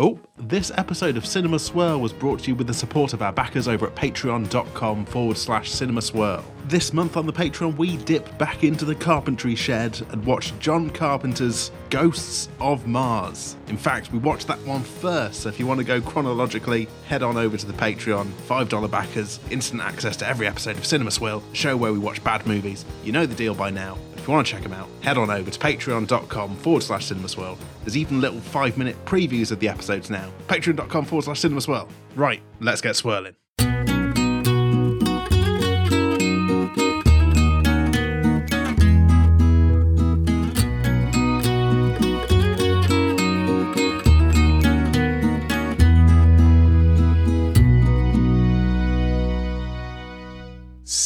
Oh, this episode of Cinema Swirl was brought to you with the support of our backers over at patreon.com forward slash cinema swirl. This month on the Patreon, we dip back into the carpentry shed and watch John Carpenter's Ghosts of Mars. In fact, we watched that one first, so if you want to go chronologically, head on over to the Patreon. $5 backers, instant access to every episode of Cinema Swill, show where we watch bad movies. You know the deal by now. If you want to check them out, head on over to patreon.com forward slash cinemaswirl. There's even little five minute previews of the episodes now. Patreon.com forward slash cinemaswirl. Right, let's get swirling.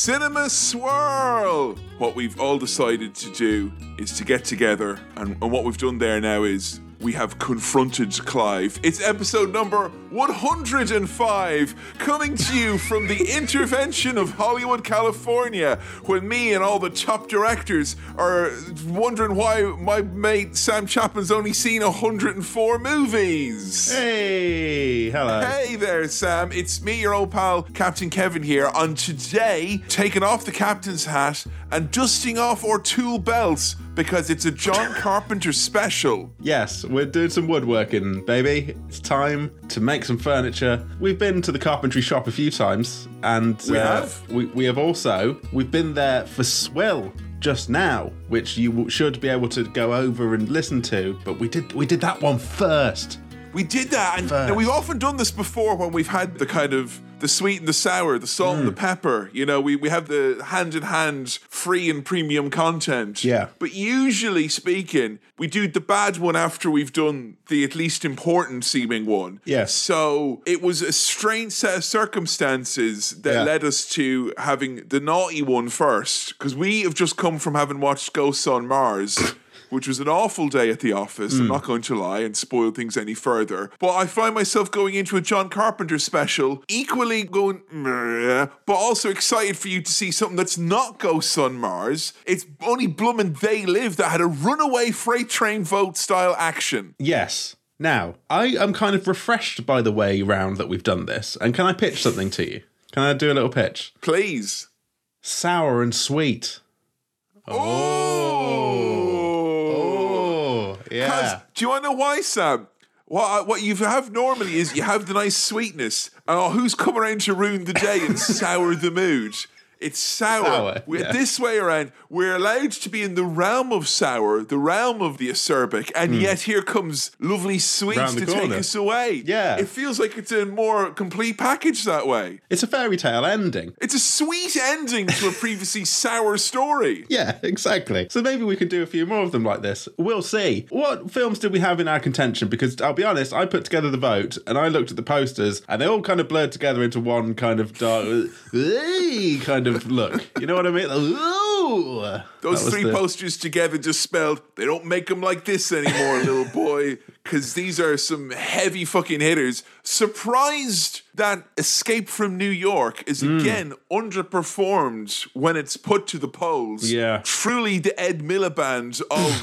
Cinema Swirl! What we've all decided to do is to get together, and, and what we've done there now is we have confronted Clive. It's episode number 105, coming to you from the intervention of Hollywood, California, when me and all the top directors are wondering why my mate Sam Chapman's only seen 104 movies. Hey, hello. Hey there, Sam. It's me, your old pal, Captain Kevin here. On today, taking off the captain's hat and dusting off our tool belts because it's a John Carpenter special. Yes, we're doing some woodworking, baby. It's time to make some furniture. We've been to the carpentry shop a few times, and uh, We have? We, we have also we've been there for Swill just now, which you should be able to go over and listen to. But we did we did that one first. We did that, and now we've often done this before when we've had the kind of the sweet and the sour, the salt and the mm. pepper. You know, we, we have the hand in hand free and premium content. Yeah. But usually speaking, we do the bad one after we've done the at least important seeming one. Yes. So it was a strange set of circumstances that Yeah. led us to having the naughty one first, because we have just come from having watched Ghosts on Mars. Which was an awful day at the office. Hmm. I'm not going to lie and spoil things any further. But I find myself going into a John Carpenter special, equally going, but also excited for you to see something that's not Ghosts on Mars. It's only Blummin' They Live that had a runaway freight train vote style action. Yes. Now I am kind of refreshed by the way round that we've done this, and can I pitch something to you? Can I do a little pitch? Please. Sour and sweet. Oh. Oh, Do you want to know why, Sam? What, what you have normally is you have the nice sweetness, and oh, who's come around to ruin the day and sour the mood? It's sour. Sour, We- yeah. This way around, we're allowed to be in the realm of sour, the realm of the acerbic, and yet here comes lovely sweets Hmm. To the take us away. Yeah. It feels like it's a more complete package that way. It's a fairy tale ending. It's a sweet ending to a previously sour story. Yeah, exactly. So maybe we could do a few more of them like this. We'll see. What films did we have in our contention? Because I'll be honest, I put together the vote and I looked at the posters and they all kind of blurred together into one kind of dark kind of look. You know what I mean? Ooh. Those three the- posters together just spelled, they don't make them like this anymore, little boy. Because these are some heavy fucking hitters. Surprised that Escape from New York is Hmm. again underperformed when it's put to the polls. Yeah. Truly the Ed Miliband of.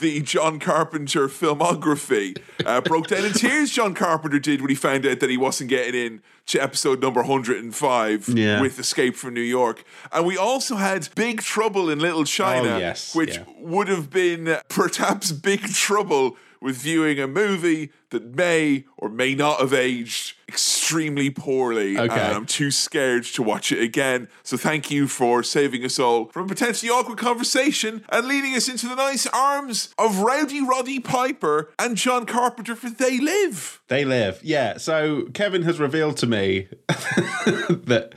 The John Carpenter filmography uh, broke down in tears. John Carpenter did when he found out that he wasn't getting in to episode number 105 Yeah. with Escape from New York. And we also had Big Trouble in Little China, Oh, yes, which yeah. would have been perhaps big trouble with viewing a movie that may or may not have aged extremely poorly. Okay. And I'm too scared to watch it again. So thank you for saving us all from a potentially awkward conversation and leading us into the nice arms of Rowdy Roddy Piper and John Carpenter for They Live. They live. Yeah. So Kevin has revealed to me that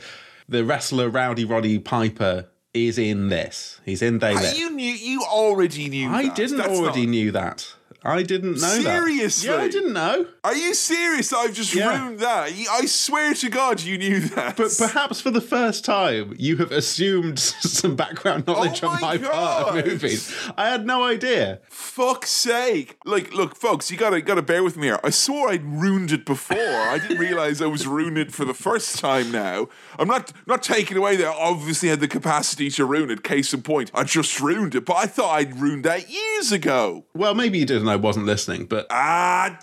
the wrestler Rowdy Roddy Piper is in this. He's in They ah, Live. You knew you already knew I that. didn't That's already not- knew that. I didn't know that. Seriously? Yeah, I didn't know. Are you serious? I've just Yeah. ruined that. I swear to God, you knew that. But perhaps for the first time, you have assumed some background knowledge Oh on my my part of movies. I had no idea. fuck's sake! Like, look, folks, you gotta gotta bear with me here. I swore I'd ruined it before. I didn't realize I was ruined it for the first time. Now I'm not not taking away that I obviously had the capacity to ruin it. Case in point, I just ruined it. But I thought I'd ruined that years ago. Well, maybe you did and I wasn't listening, but Ah,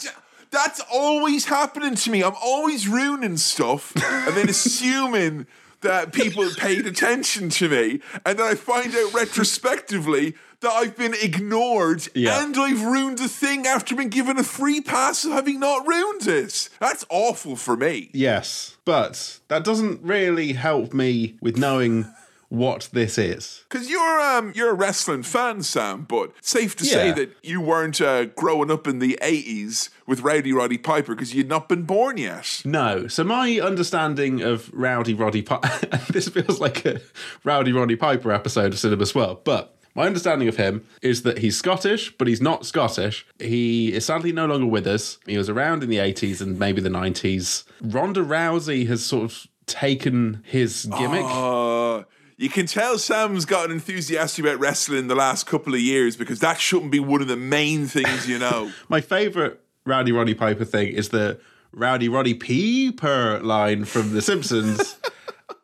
that's always happening to me. I'm always ruining stuff and then assuming that people paid attention to me, and then I find out retrospectively that I've been ignored Yeah. and I've ruined a thing after being given a free pass of having not ruined it. That's awful for me. Yes, but that doesn't really help me with knowing what this is. Because you're um you're a wrestling fan, Sam, but safe to say that you weren't uh, growing up in the '80s with Rowdy Roddy Piper because you'd not been born yet. No. So my understanding of Rowdy Roddy Piper, this feels like a Rowdy Roddy Piper episode of Cinema Swirl, but my understanding of him is that he's Scottish, but he's not Scottish. He is sadly no longer with us. He was around in the 80s and maybe the 90s. Ronda Rousey has sort of taken his gimmick. Uh, you can tell Sam's gotten enthusiastic about wrestling in the last couple of years because that shouldn't be one of the main things you know. My favourite Rowdy Roddy Piper thing is the Rowdy Roddy Piper line from The Simpsons.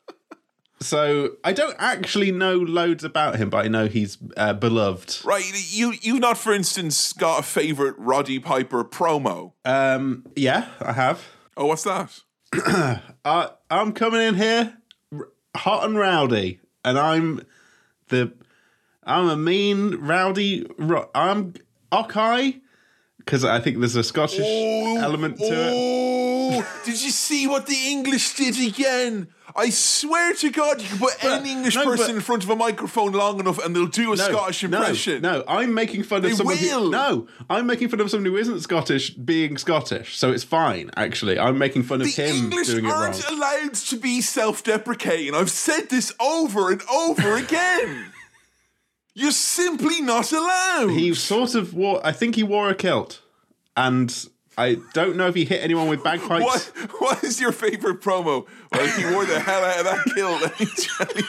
so I don't actually know loads about him, but I know he's uh, beloved. right, you you've not, for instance, got a favorite Roddy Piper promo. Um, yeah, I have. Oh, what's that? Uh, I'm coming in here hot and rowdy, and I'm the I'm a mean rowdy. Ro- I'm okay because I think there's a Scottish element to it. Oh, did you see what the English did again? I swear to God, you can put any English no, person but- in front of a microphone long enough and they'll do a Scottish impression. No, no, I'm making fun They of someone will. who no, I'm making fun of someone who isn't Scottish being Scottish, so it's fine. Actually, I'm making fun of The him English doing it wrong. aren't allowed to be self deprecating. I've said this over and over again. You're simply not allowed. He sort of wore. I think he wore a kilt, and I don't know if he hit anyone with bagpipes. what, what is your favorite promo? Well, he wore the hell out of that kilt. let me tell you.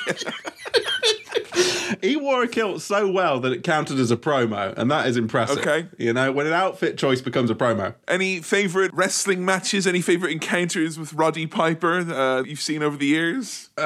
He wore a kilt so well that it counted as a promo, and that is impressive. Okay. you know when an outfit choice becomes a promo. Any favorite wrestling matches? Any favorite encounters with Roddy Piper uh, you've seen over the years?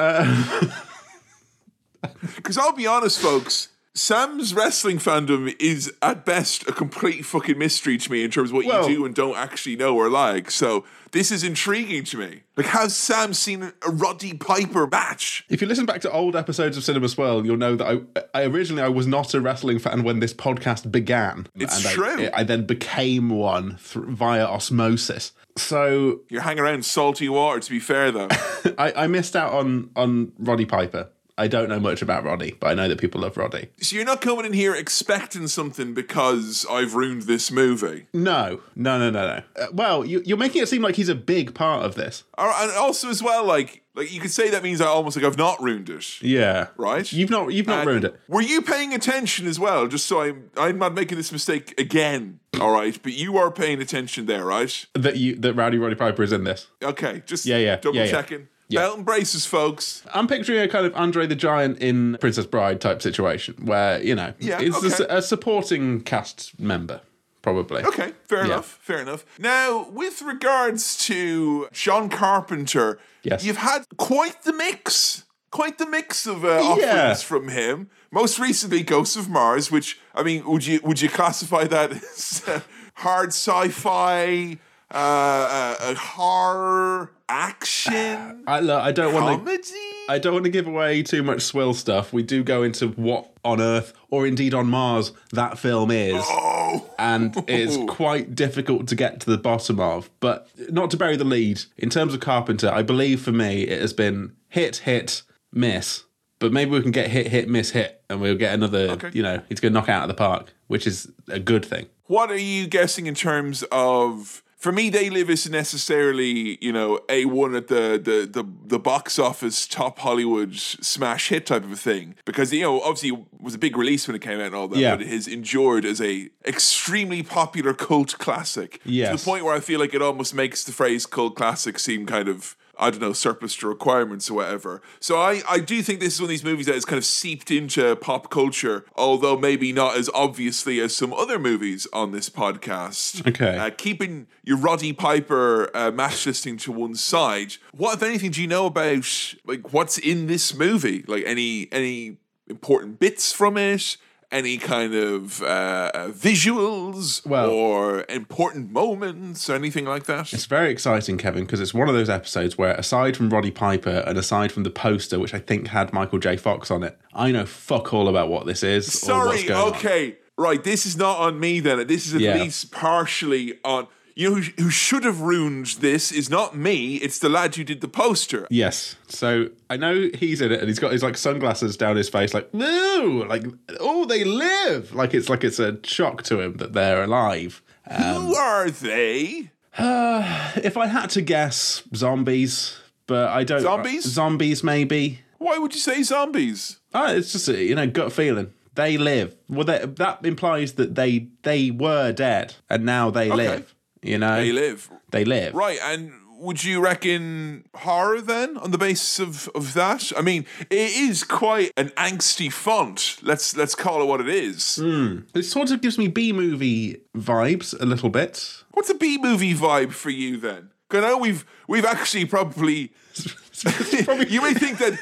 Because I'll be honest, folks. Sam's wrestling fandom is at best a complete fucking mystery to me in terms of what Well- you do and don't actually know or like. So this is intriguing to me. Like, has Sam seen a Roddy Piper match? If you listen back to old episodes of Cinema Swirl, you'll know that I, I originally I was not a wrestling fan when this podcast began. It's and I- true. I, then became one via osmosis. So You're hanging around salty water. To be fair, though, I, I missed out on on Roddy Piper. I don't know much about Roddy, but I know that people love Roddy. so you're not coming in here expecting something because I've ruined this movie. No, no, no, no, no. Uh, well, you, you're making it seem like he's a big part of this. And also, as well, like, like you could say that means I almost like I've not ruined it. Yeah, Right. You've not you've not And ruined it. Were you paying attention as well? Just so I'm I'm not making this mistake again. All right, but you are paying attention there, right? That you that Rowdy Roddy Piper is in this. Okay, just Yeah, yeah, double yeah. checking. Yeah. Belt and braces, folks. I'm picturing a kind of Andre the Giant in Princess Bride type situation where you know Yeah, it's okay. a, supporting cast member probably. Okay, fair enough. Fair enough. Now, with regards to John Carpenter, Yes. you've had quite the mix. Quite the mix of uh, offerings Yeah. from him. Most recently, Ghosts of Mars, which I mean, would you would you classify that as uh, hard sci-fi, uh, uh, uh, horror, action, I look, I don't want to. comedy? I don't want to give away too much swill stuff. We do go into what on Earth, or indeed on Mars, that film is. oh, and it's quite difficult to get to the bottom of. But not to bury the lead, in terms of Carpenter, I believe for me it has been hit, hit, miss. But maybe we can get hit, hit, miss, hit, and we'll get another. Okay. You know, he's going to knock out of the park, which is a good thing. What are you guessing in terms of? For me, They Live isn't necessarily you know a one at the the the the box office top Hollywood smash hit type of a thing because you know obviously it was a big release when it came out and all that, Yeah. but it has endured as a extremely popular cult classic to the point where I feel like it almost makes the phrase cult classic seem kind of. I don't know, surplus to requirements or whatever. So I, I do think this is one of these movies that has kind of seeped into pop culture, although maybe not as obviously as some other movies on this podcast. Okay. Uh, keeping your Roddy Piper uh, match listing to one side, what if anything do you know about like what's in this movie? Like any any important bits from it? Any kind of uh, visuals Well- or important moments or anything like that? It's very exciting, Kevin, because it's one of those episodes where, aside from Roddy Piper and aside from the poster, which I think had Michael J. Fox on it, I know fuck all about what this is. Sorry, going on. okay, right. This is not on me then. This is at Yeah. least partially on. You know who, who should have ruined this is not me. It's the lad who did the poster. Yes. So I know he's in it, and he's got his like sunglasses down his face, like no, like oh, they live. Like it's like it's a shock to him that they're alive. who are they? If I had to guess, zombies, but I don't. Zombies? Zombies, maybe. Why would you say zombies? Ah, it's just a, you know gut feeling. They live. Well, they, that implies that they they were dead and now they live. You know, They live. They live. Right, and would you reckon horror then on the basis of, of that? I mean, it is quite an angsty font. Let's let's call it what it is. Hmm. It sort of gives me B movie vibes a little bit. What's a B movie vibe for you then? 'Cause I know we've we've actually probably you may think that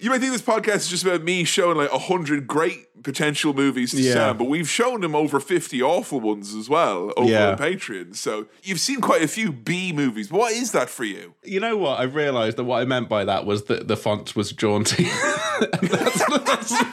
you may think this podcast is just about me showing like a hundred great potential movies to Yeah. Sam, but we've shown him over fifty awful ones as well over Yeah. on Patreon. So you've seen quite a few B movies. What is that for you? You know what? I realised that what I meant by that was that the font was jaunty. That's- that's-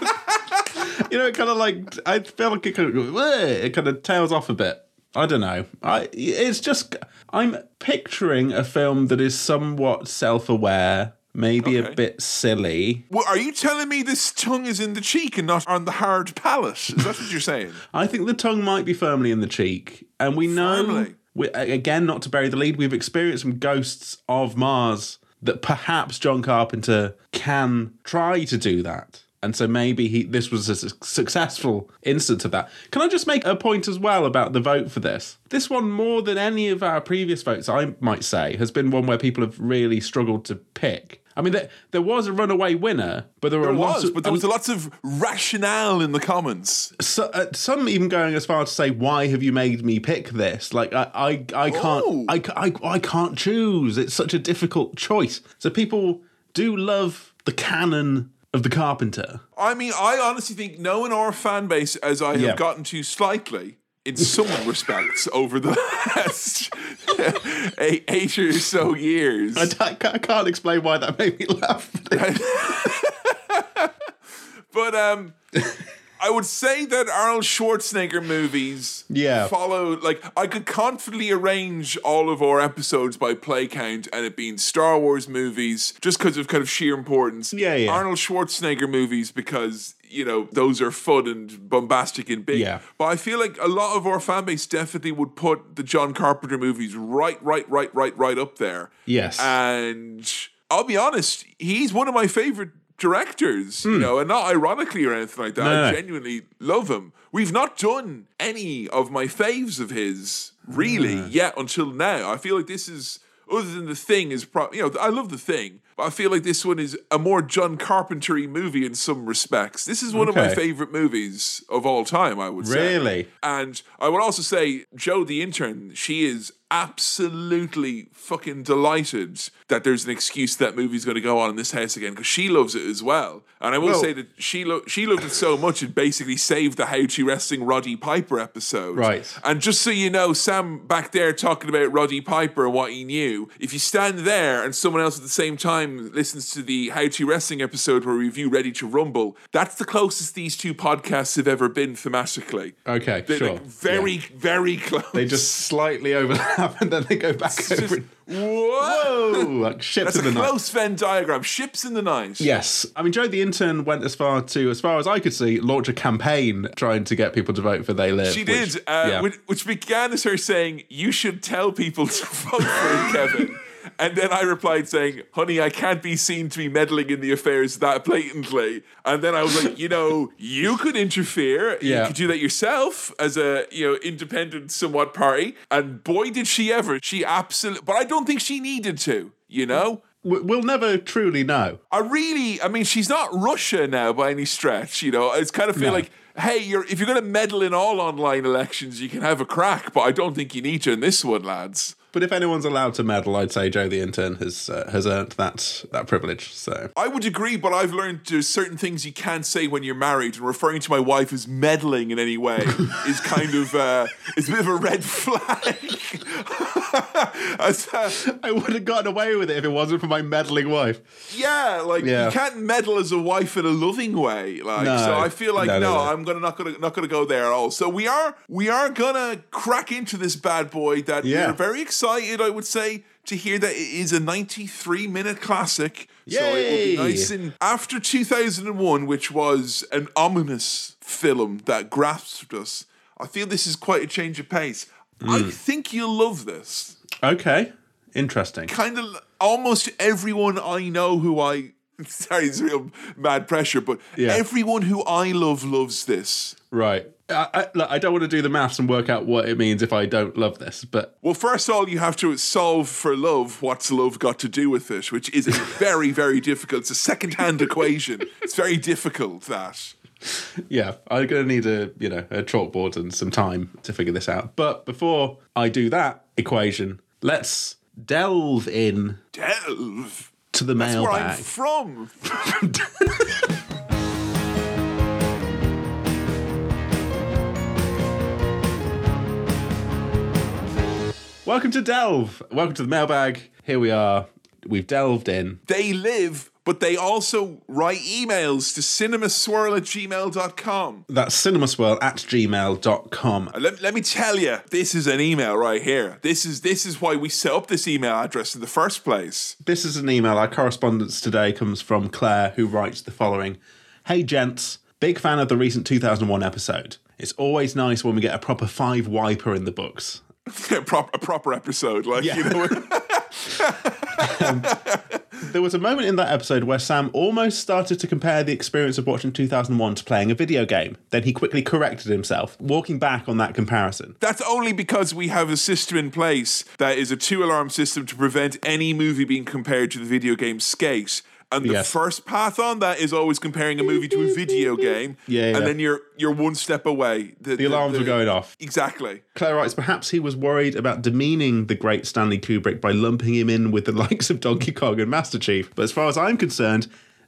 you know, it kind of like I feel like it kind of it kind of tails off a bit. I don't know. I it's just I'm picturing a film that is somewhat self-aware, maybe a bit silly. Well, are you telling me this tongue is in the cheek and not on the hard palate? Is that what you're saying? I think the tongue might be firmly in the cheek, and we know we, again not to bury the lead. We've experienced some ghosts of Mars that perhaps John Carpenter can try to do that, and so maybe he this was a successful instance of that. Can I just make a point as well about the vote for this? This one, more than any of our previous votes, I might say, has been one where people have really struggled to pick. I mean, there, there was a runaway winner, but there were There a lot was, of, but there was a, lots of rationale in the comments. so, uh, some even going as far to say, "Why have you made me pick this?" Like I, I, I can't, Oh. I, I, I can't choose. It's such a difficult choice. So people do love the canon of the Carpenter. I mean, I honestly think knowing our fan base as I have Yeah. gotten to slightly in some respects over the last eight, eight or so years. I, d- I ca- I can't explain why that made me laugh. But um, I would say that Arnold Schwarzenegger movies Yeah. follow like I could confidently arrange all of our episodes by play count and it being Star Wars movies just because of kind of sheer importance. Yeah, yeah. Arnold Schwarzenegger movies because you know those are fun and bombastic and big. Yeah. But I feel like a lot of our fan base definitely would put the John Carpenter movies right, right, right, right, right up there. Yes. And I'll be honest, he's one of my favorite directors, you know, and not ironically or anything like that. Hmm. No, I genuinely love him. We've not done any of my faves of his really yet until now. I feel like this is other than the thing is pro- you know I love the thing, but I feel like this one is a more John Carpentery movie in some respects. This is one of my favorite movies of all time. I would say Really? and I would also say, Joe the intern, she is absolutely fucking delighted that there's an excuse that movie's going to go on in this house again because she loves it as well. And I will Well- say that she lo- she loved it so much it basically saved the How to Wrestling Roddy Piper episode. Right. And just so you know, Sam back there talking about Roddy Piper and what he knew. If you stand there and someone else at the same time listens to the How to Wrestling episode where we review Ready to Rumble, that's the closest these two podcasts have ever been thematically. Okay, They're sure. like very, Yeah. very close. They just slightly overlap and then they go back over. just whoa. Whoa, like ships That's in a the night. close Venn diagram. Ships in the night. Yes. I mean, Joe the intern went as far to, as far as I could see, launch a campaign trying to get people to vote for They Live. She which- did, uh, yeah. which, which began as her saying, "You should tell people to vote for Kevin." And then I replied saying, "Honey, I can't be seen to be meddling in the affairs that blatantly." And then I was like, "You know, you could interfere. You Yeah. could do that yourself as a you know independent, somewhat party." And boy, did she ever! She absolutely. But I don't think she needed to. You know. We- We'll never truly know. I really, I mean, she's not Russia now by any stretch. You know, it's kind of feel No. like, hey, you're if you're going to meddle in all online elections, you can have a crack, but I don't think you need to in this one, lads. But if anyone's allowed to meddle, I'd say Joe the intern has uh, has earned that that privilege. So I would agree, but I've learned there's certain things you can't say when you're married, and referring to my wife as meddling in any way is kind of uh, is a bit of a red flag. As, uh, I would have gotten away with it if it wasn't for my meddling wife. yeah, like Yeah. you can't meddle as a wife in a loving way. Like No. so, I feel like No, no, no. I'm gonna not gonna not gonna go there at all. So we are we are gonna crack into this bad boy that Yeah. we're very excited. I would say. To hear that it is a 93 minute classic. So it will be Yay. nice and after 2001, which was an ominous film that grasped us, I feel this is quite a change of pace. Hmm. I think you'll love this. Okay, interesting. Kind of almost everyone I know who I. Sorry, it's real mad pressure, but Yeah. everyone who I love loves this. Right. I, I, look, I don't want to do the maths and work out what it means if I don't love this, but Well, first of all, you have to solve for love what's love got to do with it, which is very, very difficult. It's a second hand equation. It's very difficult, that. yeah, I'm gonna need a you know a chalkboard and some time to figure this out. But before I do that equation, let's delve in Delve. to the That's where I'm mailbag. from. Welcome to Delve. Welcome to the mailbag. Here we are. We've delved in. They live, but they also write emails to cinemaswirl at gmail.com. That's cinemaswirl at gmail.com. And uh, Let, let me tell you, this is an email right here. This is this is why we set up this email address in the first place. This is an email. Our correspondence today comes from Claire, who writes the following Hey, gents. Big fan of the recent 2001 episode. It's always nice when we get a proper five wiper in the books. A, prop, a proper episode, like you know. There was a moment in that episode where Sam almost started to compare the experience of watching 2001 to playing a video game. Then he quickly corrected himself, walking back on that comparison. That's only because we have a system in place that is a two alarm system to prevent any movie being compared to the video game Skate. And the Yes. first path on that is always comparing a movie to a video game. Yeah, yeah. And then you're you're one step away. The alarms were going off. Exactly. Claire writes, perhaps he was worried about demeaning the great Stanley Kubrick by lumping him in with the likes of Donkey Kong and Master Chief. But as far as I'm concerned,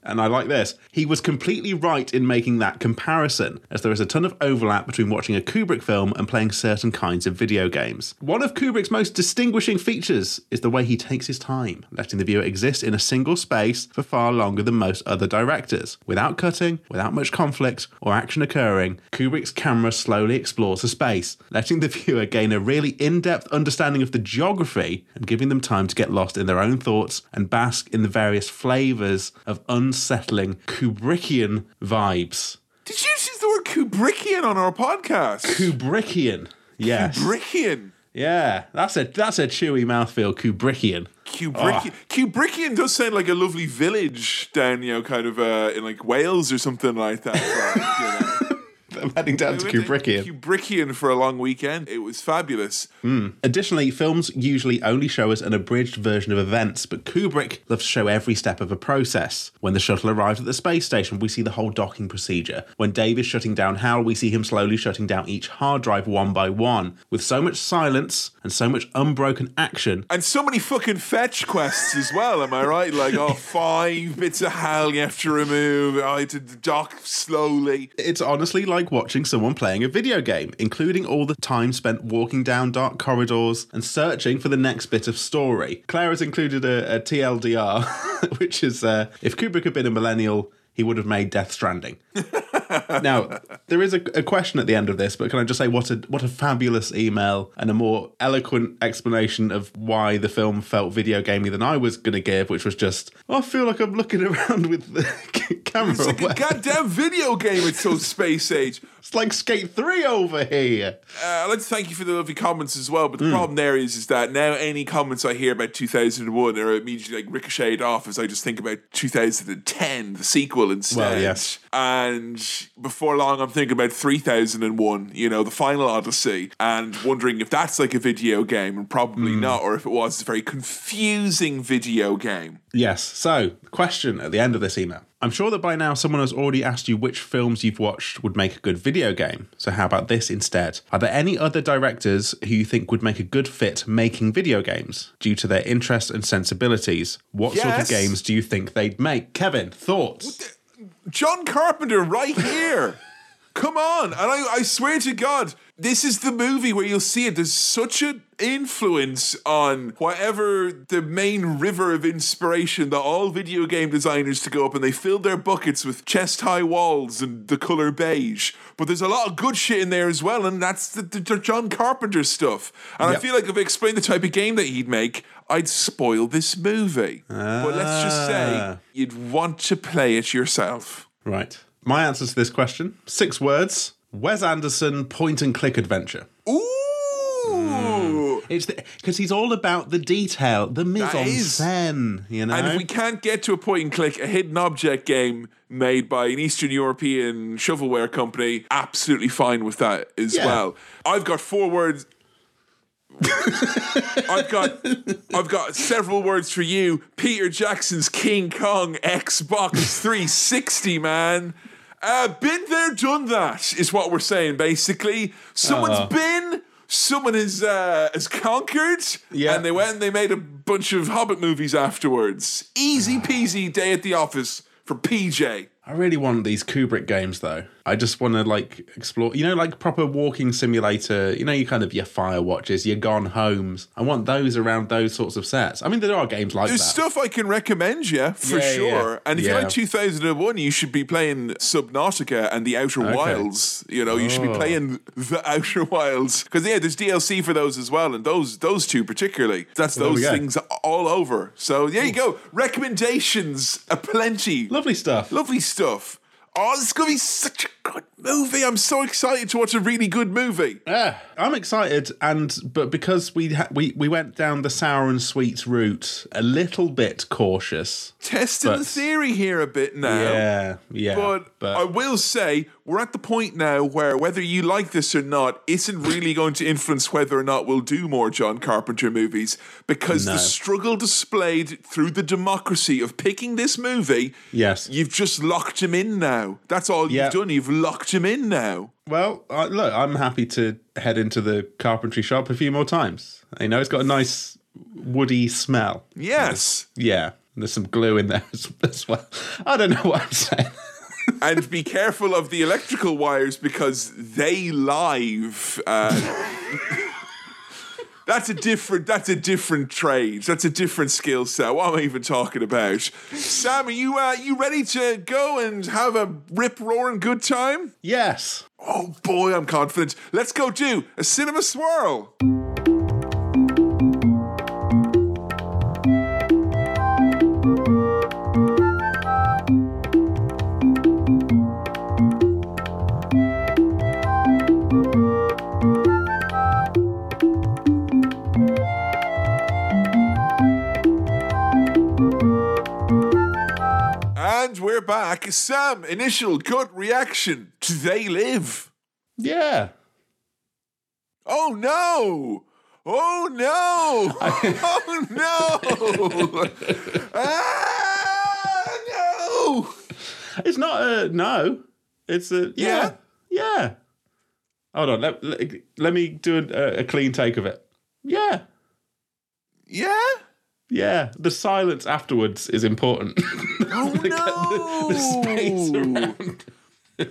and I like this, he was completely right in making that comparison, as there is a ton of overlap between watching a Kubrick film and playing certain kinds of video games. One of Kubrick's most distinguishing features is the way he takes his time, letting the viewer exist in a single space for far longer than most other directors. Without cutting, without much conflict or action occurring, Kubrick's camera slowly explores the space, letting the viewer gain a really in depth understanding of the geography and giving them time to get lost in their own thoughts and bask in the various flavours of unsettling Kubrickian vibes. Did you use the word Kubrickian on our podcast? Kubrickian. Yes. Kubrickian. yeah, that's a that's a chewy mouthfeel, Kubrickian. Kubrickian. Kubrickian does sound like a lovely village down, you know, kind of uh, in like Wales or something like that. like, you know. I'm heading down to We went Kubrickian. Kubrickian for a long weekend. It was fabulous. Hmm. Additionally, films usually only show us an abridged version of events, but Kubrick loves to show every step of a process. When the shuttle arrives at the space station, we see the whole docking procedure. When Dave is shutting down Hal, we see him slowly shutting down each hard drive one by one. With so much silence and so much unbroken action, And so many fucking fetch quests as well, am I right? Like, oh, five bits of hell you have to remove. I had to dock slowly. it's honestly like watching someone playing a video game, including all the time spent walking down dark corridors and searching for the next bit of story. Claire has included a, a TLDR, which is uh, if Kubrick had been a millennial, he would have made Death Stranding. now, there is a, a question at the end of this, but can I just say what a what a fabulous email and a more eloquent explanation of why the film felt video gamey than I was going to give, which was just oh, I feel like I'm looking around with the camera. It's like a goddamn video game. It's so space age. It's like Skate 3 over here. Uh, I'd like to thank you for the lovely comments as well. But the problem there is, is that now any comments I hear about 2001 are immediately like ricocheted off as I just think about 2010, the sequel instead. Well, yes. And before long, I'm thinking about 3001, you know, the final Odyssey, and wondering if that's like a video game, and probably not, or if it was a very confusing video game. Yes. So, question at the end of this email I'm sure that by now someone has already asked you which films you've watched would make a good video game. So, how about this instead? Are there any other directors who you think would make a good fit making video games due to their interests and sensibilities? What sort of games do you think they'd make? Kevin, thoughts? John Carpenter right here. Come on. And I, I swear to God, this is the movie where you'll see it. There's such an influence on whatever the main river of inspiration that all video game designers to go up and they filled their buckets with chest high walls and the color beige. But there's a lot of good shit in there as well, and that's the, the, the John Carpenter stuff. And I feel like if I explained the type of game that he'd make, I'd spoil this movie. But let's just say Ah. you'd want to play it yourself. Right. My answer to this question six words Wes Anderson point and click adventure. Ooh. It's because he's all about the detail, the mise en is. scène, you know? And if we can't get to a point and click, a hidden object game made by an Eastern European shovelware company, absolutely fine with that as Yeah. well. I've got four words. I've got I've got several words for you. Peter Jackson's King Kong Xbox 360, man. Uh, been there, done that, is what we're saying, basically. Someone's Uh. been, someone has uh, has conquered, Yeah. and they went and they made a bunch of Hobbit movies afterwards. Easy peasy day at the office for PJ. I really want these Kubrick games though. I just want to like explore, you know, like proper walking simulator. You know, you kind of your Firewatches, your gone homes. I want those around those sorts of sets. I mean, there are games like There's that. stuff I can recommend you for Yeah, sure. yeah. And if Yeah. you like 2001, you should be playing Subnautica and the Outer Wilds. You know, you should be Oh. playing the Outer Wilds because yeah, there's DLC for those as well, and those those two particularly. That's There we those things all over. So there you go. Recommendations aplenty. Lovely stuff. Lovely stuff. Oh, this is gonna be such a good movie. I'm so excited to watch a really good movie. Yeah, I'm excited, and but because we ha- we we went down the sour and sweet route, a little bit cautious. Testing the theory here a bit now. Yeah, yeah. But, I will say, we're at the point now where whether you like this or not isn't really going to influence whether or not we'll do more John Carpenter movies because No. the struggle displayed through the democracy of picking this movie, yes. you've just locked him in now. That's all Yeah. you've done. You've locked him in now. Well, uh, look, I'm happy to head into the carpentry shop a few more times. You know, it's got a nice woody smell. Yes. Yeah, there's some glue in there as well. I don't know what I'm saying. And be careful of the electrical wires because they live. Uh, that's a different. That's a different trade. That's a different skill set. What am I even talking about? Sam, are you uh, you ready to go and have a rip roaring good time? Yes. Oh boy, I'm confident. Let's go do a cinema swirl. And we're back. Sam, initial gut reaction to They Live. Yeah. Oh no! Oh no! oh no! ah, no! It's not a no. It's a yeah. Yeah. Hold on. Let, let, let me do a, a clean take of it. Yeah. Yeah? Yeah. The silence afterwards is important. Oh the space no! around.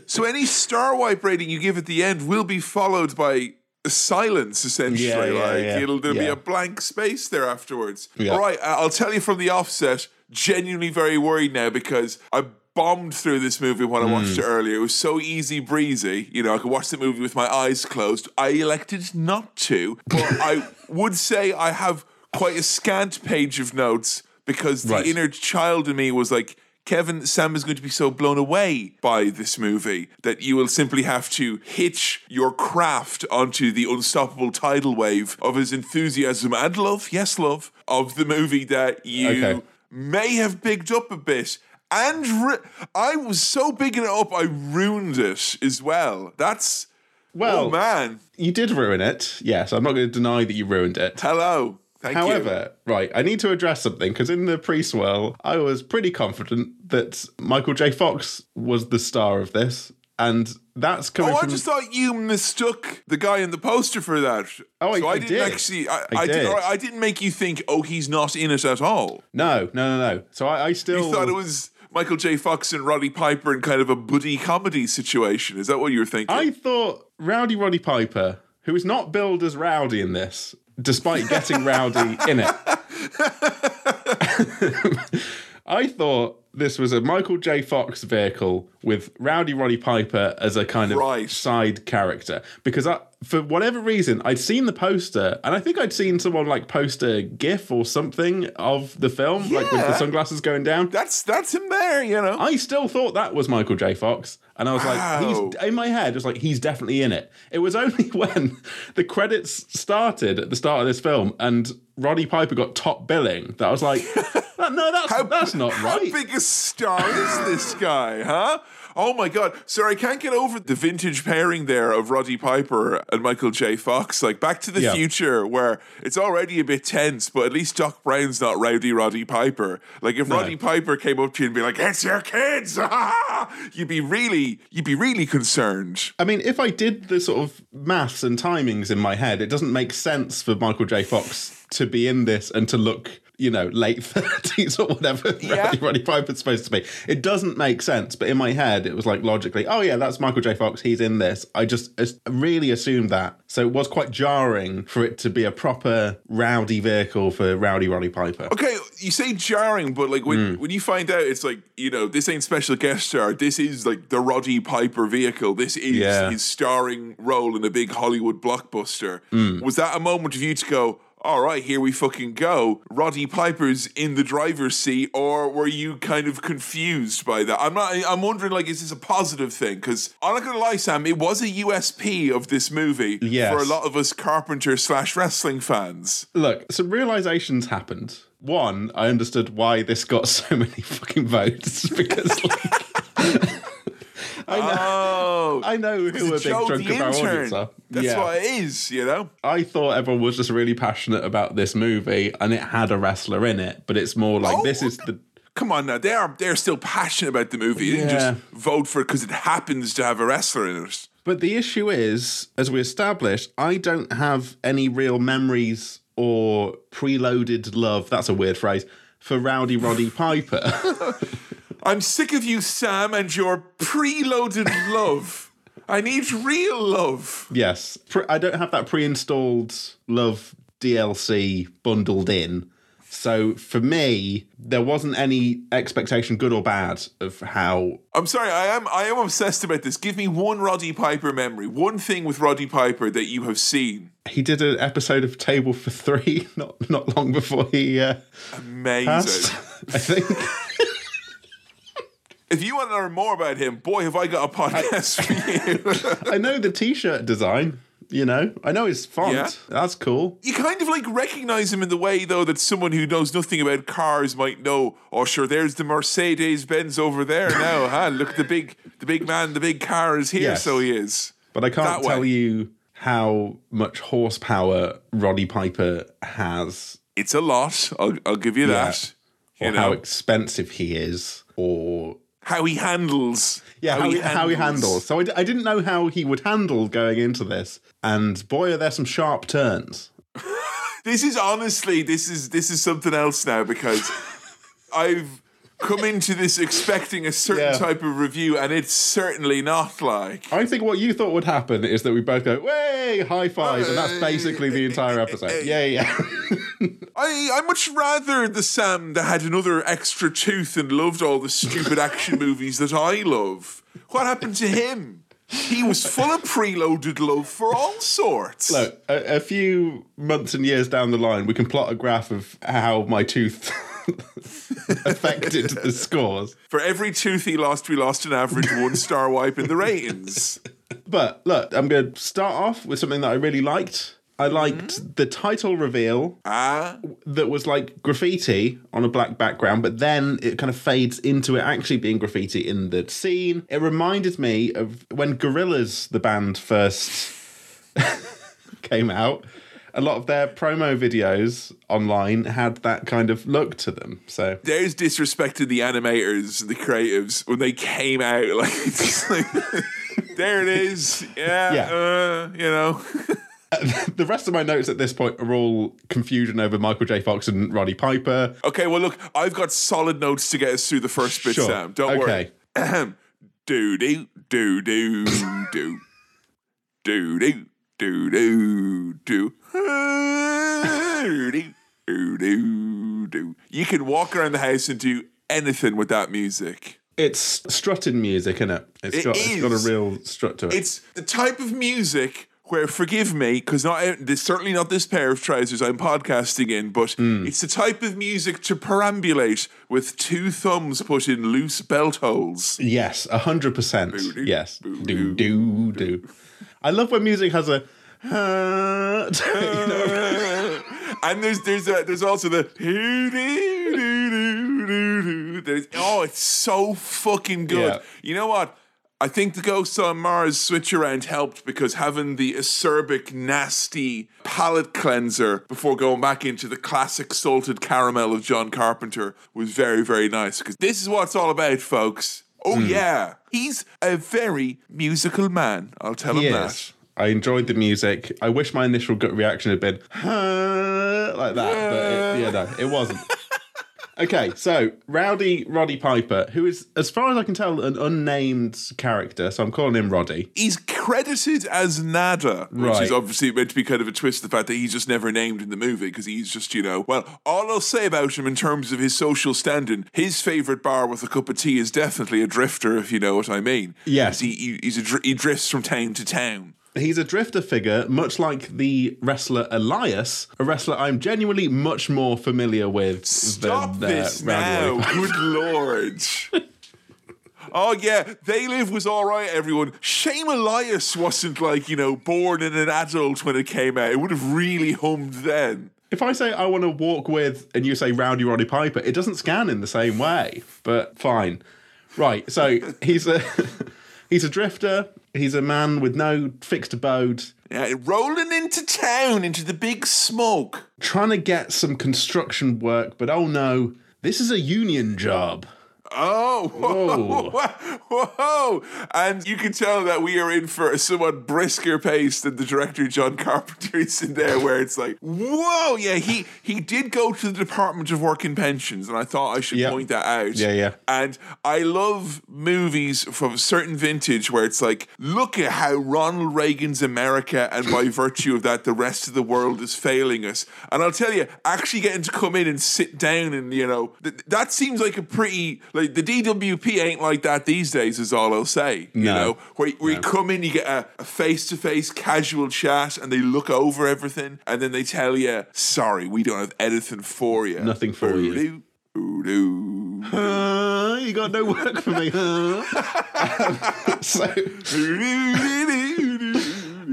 so any star wipe rating you give at the end will be followed by silence, essentially. Yeah, yeah, like yeah. it'll there'll be a blank space there afterwards. Yeah. All right, I- I'll tell you from the offset. Genuinely very worried now because I bombed through this movie when I watched it Hmm. earlier. It was so easy breezy. You know, I could watch the movie with my eyes closed. I elected not to, but I would say I have quite a scant page of notes because the Right. inner child in me was like, Kevin, Sam is going to be so blown away by this movie that you will simply have to hitch your craft onto the unstoppable tidal wave of his enthusiasm and love, yes, love, of the movie that you Okay. may have bigged up a bit. And ru- I was so bigging it up, I ruined it as well. That's, oh Well, oh man, you did ruin it. Yes, I'm not going to deny that you ruined it. hello. Thank you. However, right, I need to address something because in the pre swirl, I was pretty confident that Michael J. Fox was the star of this. And that's coming Oh, I just thought you mistook the guy in the poster for that. Oh, I- so I, I didn't did. actually. I, I I, did. did. I didn't make you think. Oh, he's not in it at all. No, no, no, no. So I, I still. You thought it was Michael J. Fox and Roddy Piper in kind of a buddy comedy situation. Is that what you were thinking? I thought Rowdy Roddy Piper, who is not billed as Rowdy in this, despite getting Rowdy in it. I thought this was a Michael J. Fox vehicle with Rowdy Roddy Piper as a kind of Right. side character because I, for whatever reason, I'd seen the poster and I think I'd seen someone like post a GIF or something of the film, like with the sunglasses going down. that's that's him there. You know. I still thought that was Michael J. Fox. And I was Wow. like, he's in my head, it was like, he's definitely in it. It was only when the credits started at the start of this film and Roddy Piper got top billing that I was like, no, that's, that's not How right. big a star is this guy, huh? Oh my god. Sir, I can't get over the vintage pairing there of Roddy Piper and Michael J. Fox. Like Back to the Yeah. Future, where it's already a bit tense, but at least Doc Brown's not rowdy Roddy Piper. Like if Roddy Piper came up to you and be like, It's your kids, you'd be really you'd be really concerned. I mean, if I did the sort of maths and timings in my head, it doesn't make sense for Michael J. Fox to be in this and to look, you know, late 30s or whatever Yeah. Roddy, Piper's supposed to be. It doesn't make sense, but in my head, it was like logically, oh yeah, that's Michael J. Fox, he's in this. I just really assumed that. So it was quite jarring for it to be a proper rowdy vehicle for Rowdy Roddy Piper. Okay, you say jarring, but like when Hmm. when you find out it's like, you know, this ain't special guest star, this is like the Roddy Piper vehicle. This is Yeah. his starring role in a big Hollywood blockbuster. Hmm. Was that a moment of you to go, all right, here we fucking go. Roddy Piper's in the driver's seat, or were you kind of confused by that? I'm not. I'm wondering, like, is this a positive thing? Because I'm not gonna lie, Sam, it was a USP of this movie Yes. for a lot of us Carpenter slash wrestling fans. Look, some realizations happened. One, I understood why this got so many fucking votes because, like, I know, Oh, I know who a big chunk of our audience are. That's yeah. what it is, you know. I thought everyone was just really passionate about this movie, and it had a wrestler in it, but it's more like Oh. this is the Come on now, they are they're still passionate about the movie. They didn't just vote for it because it happens to have a wrestler in it. But the issue is, as we established, I don't have any real memories or preloaded love. That's a weird phrase for Rowdy Roddy Piper. I'm sick of you, Sam, and your preloaded love. I need real love. yes, Pre- I don't have that pre-installed love DLC bundled in. So for me, there wasn't any expectation, good or bad, of how. I'm sorry, I am I am obsessed about this. Give me one Roddy Piper memory, one thing with Roddy Piper that you have seen. He did an episode of Table for Three not not long before he uh, Amazing. passed. I think. If you want to learn more about him, boy, have I got a podcast for you. I know the T-shirt design. You know, I know his font. Yeah. That's cool. you kind of like recognize him in the way though that someone who knows nothing about cars might know. Oh, sure, there's the Mercedes Benz over there now. huh? Look, the big, the big man, the big car is here. Yes. So he is. But I can't That tell way. you how much horsepower Roddy Piper has, It's a lot. I'll, I'll give you that. or You know how how, expensive he is, or he handles. yeah, how, he, how he handles. So I, d- I didn't know how he would handle going into this, and boy, are there some sharp turns. This is honestly, this is this is something else now because I've come into this expecting a certain Yeah. type of review, and it's certainly not like. I think what you thought would happen is that we both go, "Way, high five," and that's basically the entire episode. Yeah, yeah. I I much rather the Sam that had another extra tooth and loved all the stupid action movies that I love. What happened to him? He was full of preloaded love for all sorts. Look, a, a few months and years down the line, we can plot a graph of how my tooth affected the scores. For every tooth he lost, we lost an average one star wipe in the ratings. But look, I'm going to start off with something that I really liked. I liked the title reveal Ah, that was like graffiti on a black background, but then it kind of fades into it actually being graffiti in the scene. It reminded me of when Gorillaz, the band, first came out. A lot of their promo videos online had that kind of look to them. So There's disrespect to the animators, the creatives, when they came out. Like, like there it is. Yeah, Yeah. Uh, you know. the rest of my notes at this point are all confusion over Michael J. Fox and Roddy Piper. Okay, well, look, I've got solid notes to get us through the first bit, Sure. Sam. Don't Okay. worry. Do do do do do do do do do do. You can walk around the house and do anything with that music. It's strutting music, isn't it? It's It got it's got a real strut to it. It's the type of music where, forgive me, because not this certainly not this pair of trousers I'm podcasting in, but it's the type of music to perambulate with two thumbs put in loose belt holes. yes, hundred percent. Yes, do do do. I love when music has a. uh, know, and there's there's a, there's also the there's oh it's so fucking good. Yeah. You know what? I think the Ghosts on Mars switch around helped because having the acerbic, nasty palate cleanser before going back into the classic salted caramel of John Carpenter was very, very nice. Because this is what it's all about, folks. Oh, Hmm. yeah. He's a very musical man. I'll tell he him that. I enjoyed the music. I wish my initial gut reaction had been "Huh," like that, but it, yeah, no, it wasn't. Okay, so Rowdy Roddy Piper, who is, as far as I can tell, an unnamed character, so I'm calling him Roddy. He's credited as Nada, which Right. is obviously meant to be kind of a twist. The fact that he's just never named in the movie because he's just, you know, well, all I'll say about him in terms of his social standing, his favorite bar with a cup of tea is definitely a drifter, if you know what I mean. Yes. he, he he's a he drifts from town to town. He's a drifter figure, much like the wrestler Elias, a wrestler I'm genuinely much more familiar with Stop than uh, this Rowdy now, good lord. Oh yeah, They Live was all right. Everyone, Shame Elias wasn't like you know born in an adult when it came out. It would have really hummed then. If I say I want to walk with, and you say Rowdy Roddy Piper, it doesn't scan in the same way. But fine, right? So he's a he's a drifter. He's a man with no fixed abode, Yeah, rolling into town, into the big smoke. trying to get some construction work. But oh no, this is a union job. Oh, whoa, whoa. And you can tell that we are in for a somewhat brisker pace than the director John Carpenter is in there, where it's like, whoa, yeah, he he did go to the Department of Work and Pensions, and I thought I should Yeah. point that out. Yeah, yeah. And I love movies from a certain vintage where it's like, look at how Ronald Reagan's America, and by virtue of that, the rest of the world is failing us. And I'll tell you, actually getting to come in and sit down and, you know, th- that seems like a pretty, like, the DWP ain't like that these days, is all I'll say. You know, where, where you come in, you get a face to face casual chat, and they look over everything, and then they tell you, sorry, we don't have anything for you. Nothing for you. Ooh, ooh, Uh, you got no work for me. huh? so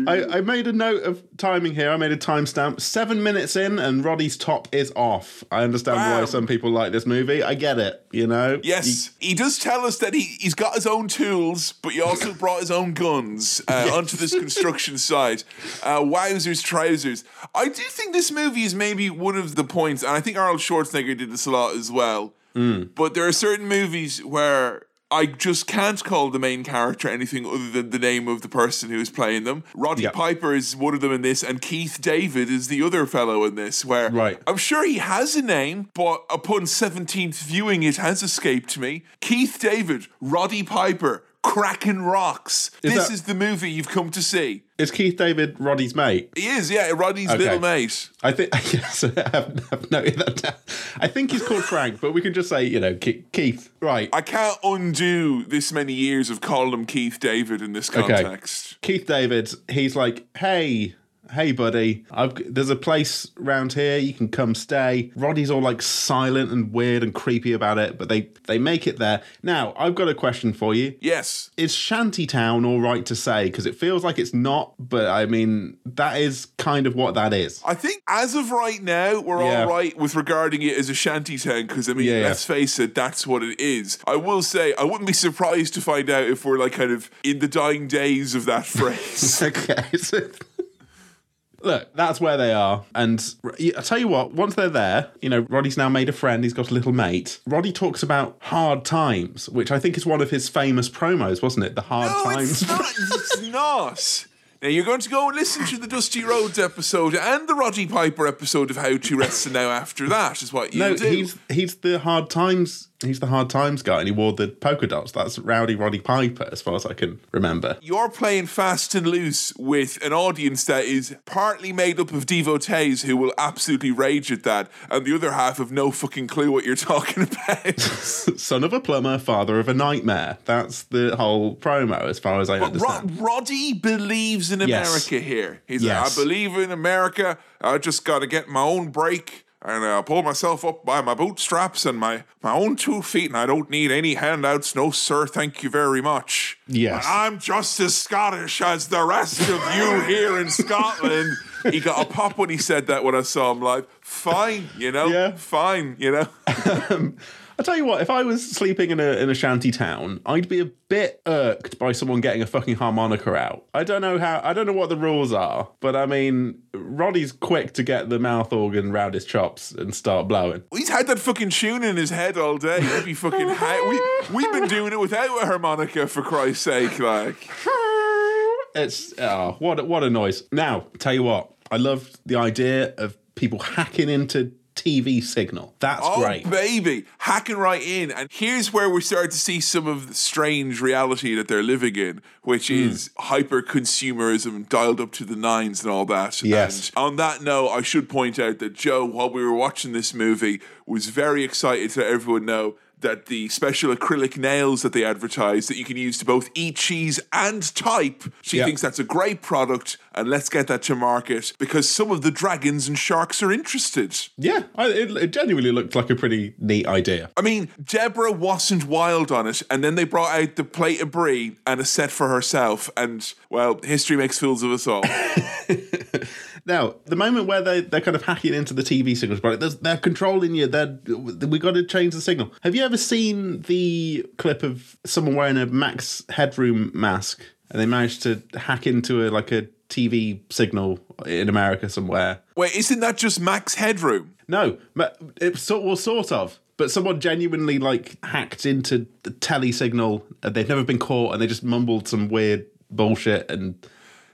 I, I made a note of timing here. I made a timestamp. Seven minutes in, and Roddy's top is off. I understand why some people like this movie. I get it. You know. Yes, he does tell us that he, he's got his own tools, but he also brought his own guns uh, onto this construction site. Uh, wowzers, trousers. I do think this movie is maybe one of the points, and I think Arnold Schwarzenegger did this a lot as well. But there are certain movies where I just can't call the main character anything other than the name of the person who is playing them. Roddy Yeah. Piper is one of them in this, and Keith David is the other fellow in this, where Right. I'm sure he has a name, but upon 17th viewing, it has escaped me. Keith David, Roddy Piper, Cracking Rocks. this that- is the movie you've come to see. Is Keith David Roddy's mate? He is, yeah, Roddy's Okay. little mate. I think yes, I have, have noted that down. I think he's called Frank, but we can just say you know Keith. Right. I can't undo this many years of calling him Keith David in this context. Okay. Keith David, he's like, hey, hey, buddy, I've, there's a place round here. You can come stay. Roddy's all like silent and weird and creepy about it, but they, they make it there. Now, I've got a question for you. Yes. Is Shantytown all right to say? Because it feels like it's not, but I mean, that is kind of what that is. I think as of right now, we're Yeah. all right with regarding it as a shanty town because I mean, Yeah, yeah. let's face it, that's what it is. I will say, I wouldn't be surprised to find out if we're like kind of in the dying days of that phrase. okay. Look, that's where they are. And I tell you what, once they're there, you know, Roddy's now made a friend. He's got a little mate. Roddy talks about hard times, which I think is one of his famous promos, wasn't it? The hard no, times. It's not. It's not. Now you're going to go and listen to the Dusty Rhodes episode and the Roddy Piper episode of How to Wrestle now. After that is what you no, do. he's he's the hard times He's the hard times guy, and he wore the polka dots. That's Rowdy Roddy Piper, as far as I can remember. You're playing fast and loose with an audience that is partly made up of devotees who will absolutely rage at that, and the other half have no fucking clue what you're talking about. Son of a plumber, father of a nightmare. That's the whole promo, as far as I But understand. Rod- Roddy believes in Yes. America here. He's Yes. like, I believe in America. I just got to get my own break. And uh, pull myself up by my bootstraps and my, my own two feet, and I don't need any handouts. No, sir, thank you very much. Yes. But I'm just as Scottish as the rest of you here in Scotland. He got a pop when he said that when I saw him live. Fine, you know? Yeah. Fine, you know? I tell you what, if I was sleeping in a in a shanty town, I'd be a bit irked by someone getting a fucking harmonica out. I don't know how. I don't know what the rules are, but I mean, Roddy's quick to get the mouth organ round his chops and start blowing. He's had that fucking tune in his head all day. He'd be fucking. Ha- we we've been doing it without a harmonica for Christ's sake. Like, It's oh, what what a noise. Now, tell you what, I love the idea of people hacking into TV signal. That's oh great. baby, hacking right in. And here's where we start to see some of the strange reality that they're living in, which Hmm. is hyper consumerism dialed up to the nines and all that. Yes. And on that note, I should point out that Joe, while we were watching this movie, was very excited to let everyone know. That the special acrylic nails that they advertise that you can use to both eat cheese and type, she Yeah. thinks that's a great product, and let's get that to market because some of the dragons and sharks are interested. Yeah, I, it, it genuinely looked like a pretty neat idea. I mean, Deborah wasn't wild on it, and then they brought out the plate of brie and a set for herself, and well, history makes fools of us all. Now, the moment where they they're kind of hacking into the TV signals, right? They're, they're controlling you. They're we got to change the signal. Have you ever seen the clip of someone wearing a Max Headroom mask and they managed to hack into a like a TV signal in America somewhere? Wait, isn't that just Max Headroom? No, but it sort well, sort of. But someone genuinely like hacked into the telly signal. And they've never been caught, and they just mumbled some weird bullshit and.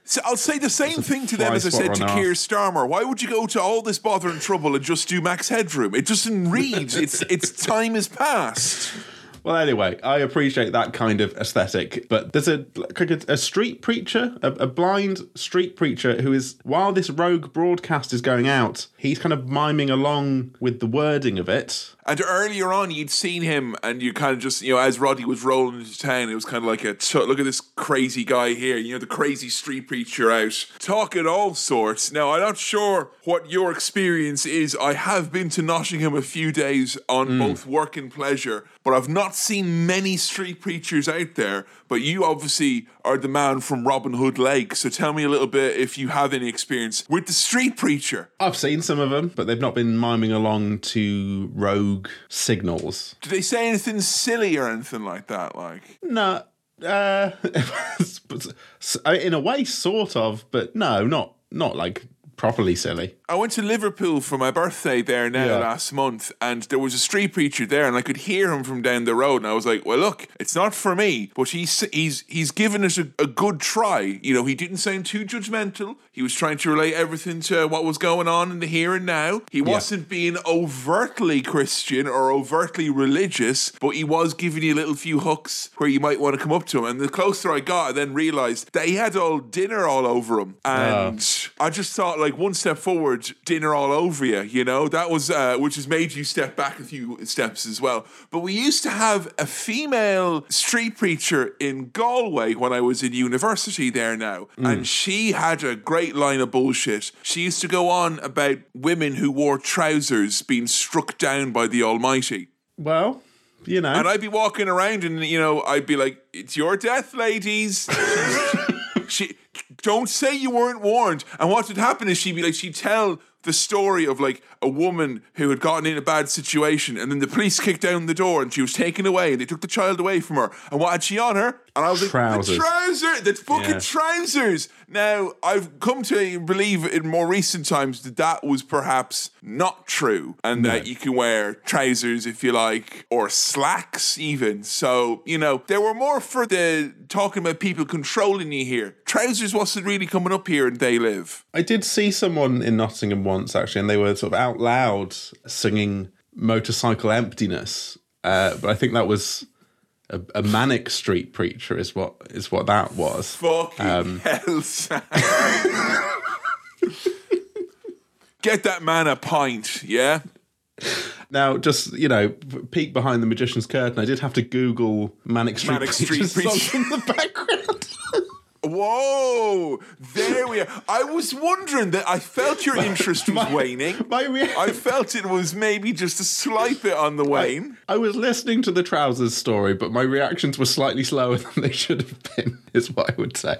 So I'll say the same thing to them as I said to Keir Starmer. Why would you go to all this bother and trouble and just do Max Headroom? It doesn't read. it's it's time has passed. Well, anyway, I appreciate that kind of aesthetic, but there's a a, street preacher, a, a blind street preacher who is while this rogue broadcast is going out, he's kind of miming along with the wording of it. And earlier on, you'd seen him, and you kind of just, you know, as Roddy was rolling into town, it was kind of like a look at this crazy guy here, you know, the crazy street preacher out, talking all sorts. Now, I'm not sure what your experience is. I have been to Nottingham a few days on mm. both work and pleasure, but I've not seen many street preachers out there. But you obviously are the man from Robin Hood Lake, so tell me a little bit if you have any experience with the street preacher. I've seen some of them, but they've not been miming along to rogue signals. Did they say anything silly or anything like that? Like, No, uh, in a way, sort of, but no, not not like properly silly. I went to Liverpool for my birthday there now Yeah. last month, and there was a street preacher there, and I could hear him from down the road. And I was like, "Well, look, it's not for me, but he's he's he's given it a, a good try. You know, he didn't sound too judgmental. He was trying to relate everything to what was going on in the here and now. He wasn't being overtly Christian or overtly religious, but he was giving you a little few hooks where you might want to come up to him. And the closer I got, I then realized that he had all dinner all over him, ah. and I just thought like one step forward, dinner all over you. You know that was uh, which has made you step back a few steps as well. But we used to have a female street preacher in Galway when I was in university there now, and she had a great line of bullshit. She used to go on about women who wore trousers being struck down by the Almighty. Well, you know, And I'd be walking around and, you know, I'd be like, it's your death, ladies. Don't say you weren't warned. And what would happen is she'd be like, she'd tell the story of like a woman who had gotten in a bad situation and then the police kicked down the door and she was taken away and they took the child away from her. And what had she on her? And I was Trousers. like, the trouser, the fucking Yeah. trousers. Now, I've come to believe in more recent times that that was perhaps not true and that you can wear trousers if you like, or slacks even. So, you know, there were more for the talking about people controlling you here. Trousers wasn't really coming up here and they live. I did see someone in Nottingham once actually, and they were sort of out loud singing "Motorcycle Emptiness," uh, but I think that was a, a manic street preacher, is what is what that was. Fucking Um, hell, Sam. Get that man a pint, yeah? Now, just you know, peek behind the magician's curtain. I did have to Google manic street Manic Street preacher song Preacher. in the background. Whoa, there we are. I was wondering that I felt your interest was waning. My rea- I felt it was maybe just a slight bit on the wane. I was listening to the trousers story, but my reactions were slightly slower than they should have been. Is what I would say.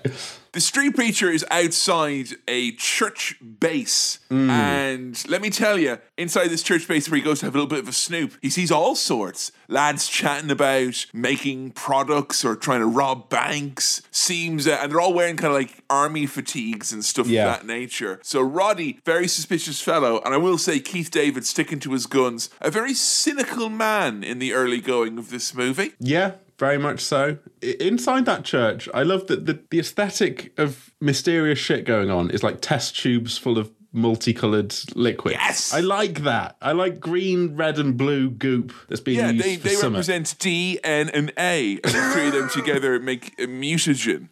The street preacher is outside a church base. And let me tell you, inside this church base where he goes to have a little bit of a snoop, he sees all sorts. Lads chatting about making products or trying to rob banks. Seems, uh, and they're all wearing kind of like army fatigues and stuff Yeah. of that nature. So Roddy, very suspicious fellow. And I will say, Keith David sticking to his guns. A very cynical man in the early going of this movie. Yeah, very much so. Inside that church, I love that the, the aesthetic of mysterious shit going on is like test tubes full of multicolored liquid. Yes! I like that. I like green, red, and blue goop that's being Yeah, used they, for they summer. represent D, N, and A. And the three of them together make a mutagen.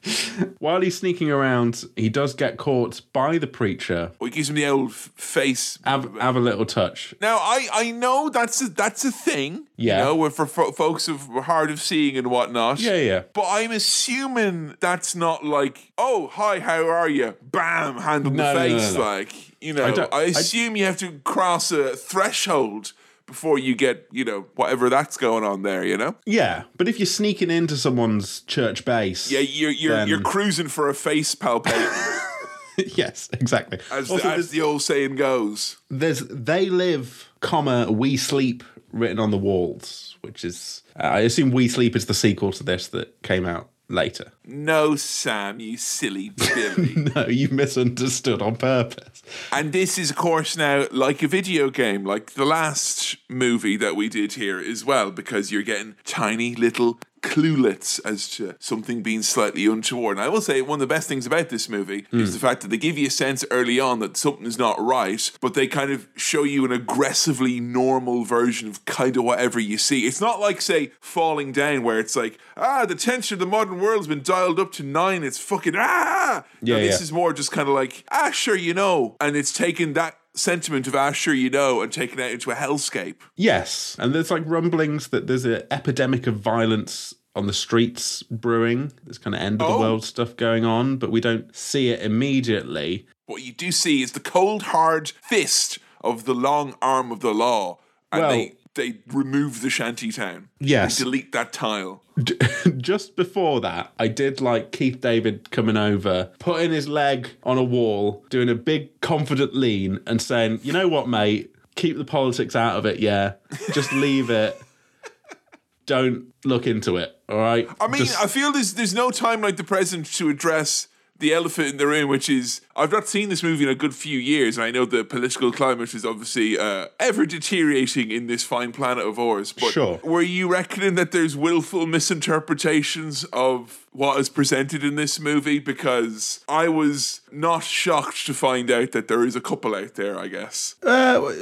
While he's sneaking around, he does get caught by the preacher. Or he gives him the old face. Have, have a little touch. Now, I, I know that's a, that's a thing. Yeah. You know, where for fo- folks of hard of seeing and whatnot. Yeah, yeah. But I'm assuming that's not like, oh, hi, how are you? Bam, hand on No, the face. no, no. Like, you know, I, I- assume you have to cross a threshold before you get, you know, whatever that's going on there, you know? Yeah, but if you're sneaking into someone's church base, Yeah, you're you're, Then- you're cruising for a face palpate, yes, exactly. as, Also, the, as the old saying goes. there's they live, comma we sleep written on the walls, which is uh, I assume we sleep is the sequel to this that came out later. No, Sam, you silly Billy. No, you misunderstood on purpose. and this is, of course, now like a video game, like the last movie that we did here as well, because you're getting tiny little cluelets as to something being slightly untoward. And I will say one of the best things about this movie is the fact that they give you a sense early on that something's not right, but they kind of show you an aggressively normal version of kind of whatever you see. It's not like, say, falling down where it's like, ah, the tension of the modern world's been dialed up to nine. It's fucking ah. Yeah, No, this yeah. is more just kind of like, ah, sure, you know. And it's taken that sentiment of ah, sure, you know, and taken it into a hellscape. Yes, and there's like rumblings that there's an epidemic of violence on the streets brewing. There's kind of end of Oh. the world stuff going on, but we don't see it immediately. What you do see is the cold, hard fist of the long arm of the law. And Well- they, they remove the shanty town. Yes. They delete that tile. Just before that, I did like Keith David coming over, putting his leg on a wall, doing a big confident lean, and saying, "You know what, mate? Keep the politics out of it. Yeah, just leave it. Don't look into it. All right. I mean, Just- I feel there's there's no time like the present to address the elephant in the room, which is I've not seen this movie in a good few years, and I know the political climate is obviously uh, ever deteriorating in this fine planet of ours. But Sure. were you reckoning that there's willful misinterpretations of what is presented in this movie? Because I was not shocked to find out that there is a couple out there. I guess. uh, what,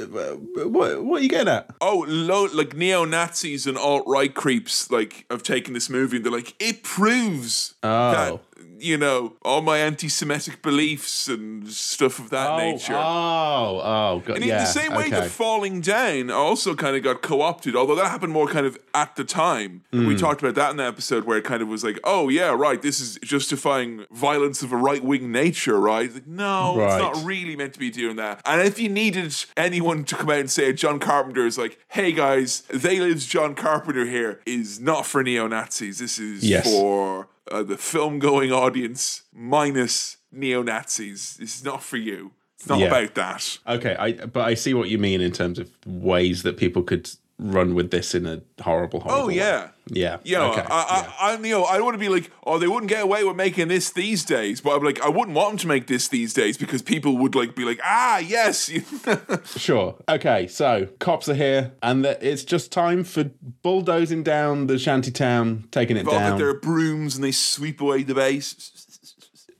what, what are you getting at? Oh, lo- like neo Nazis and alt right creeps like have taken this movie and they're like, it proves Oh. that you know all my anti-Semitic beliefs and stuff of that nature. Oh, oh, God, and in yeah. the same way okay. that falling down also kind of got co-opted, although that happened more kind of at the time. Hmm. We talked about that in the episode where it kind of was like, oh yeah, right, this is justifying violence of a right-wing nature, right? Like, no, Right. it's not really meant to be doing that. And if you needed anyone to come out and say John Carpenter is like, hey guys, They Live's John Carpenter here is not for neo-Nazis. This is Yes. for uh, the film-going audience minus neo-Nazis. This is not for you. It's not Yeah. about that. Okay, I but I see what you mean in terms of ways that people could run with this in a horrible, horrible. Oh way. yeah. yeah, You know, okay, I, I, I, you know, I don't want to be like, oh, they wouldn't get away with making this these days, but I'm like, I wouldn't want them to make this these days because people would like be like, ah, yes, Sure. Okay, so cops are here, and the, it's just time for bulldozing down the shanty town, taking it got down. their brooms and they sweep away the base.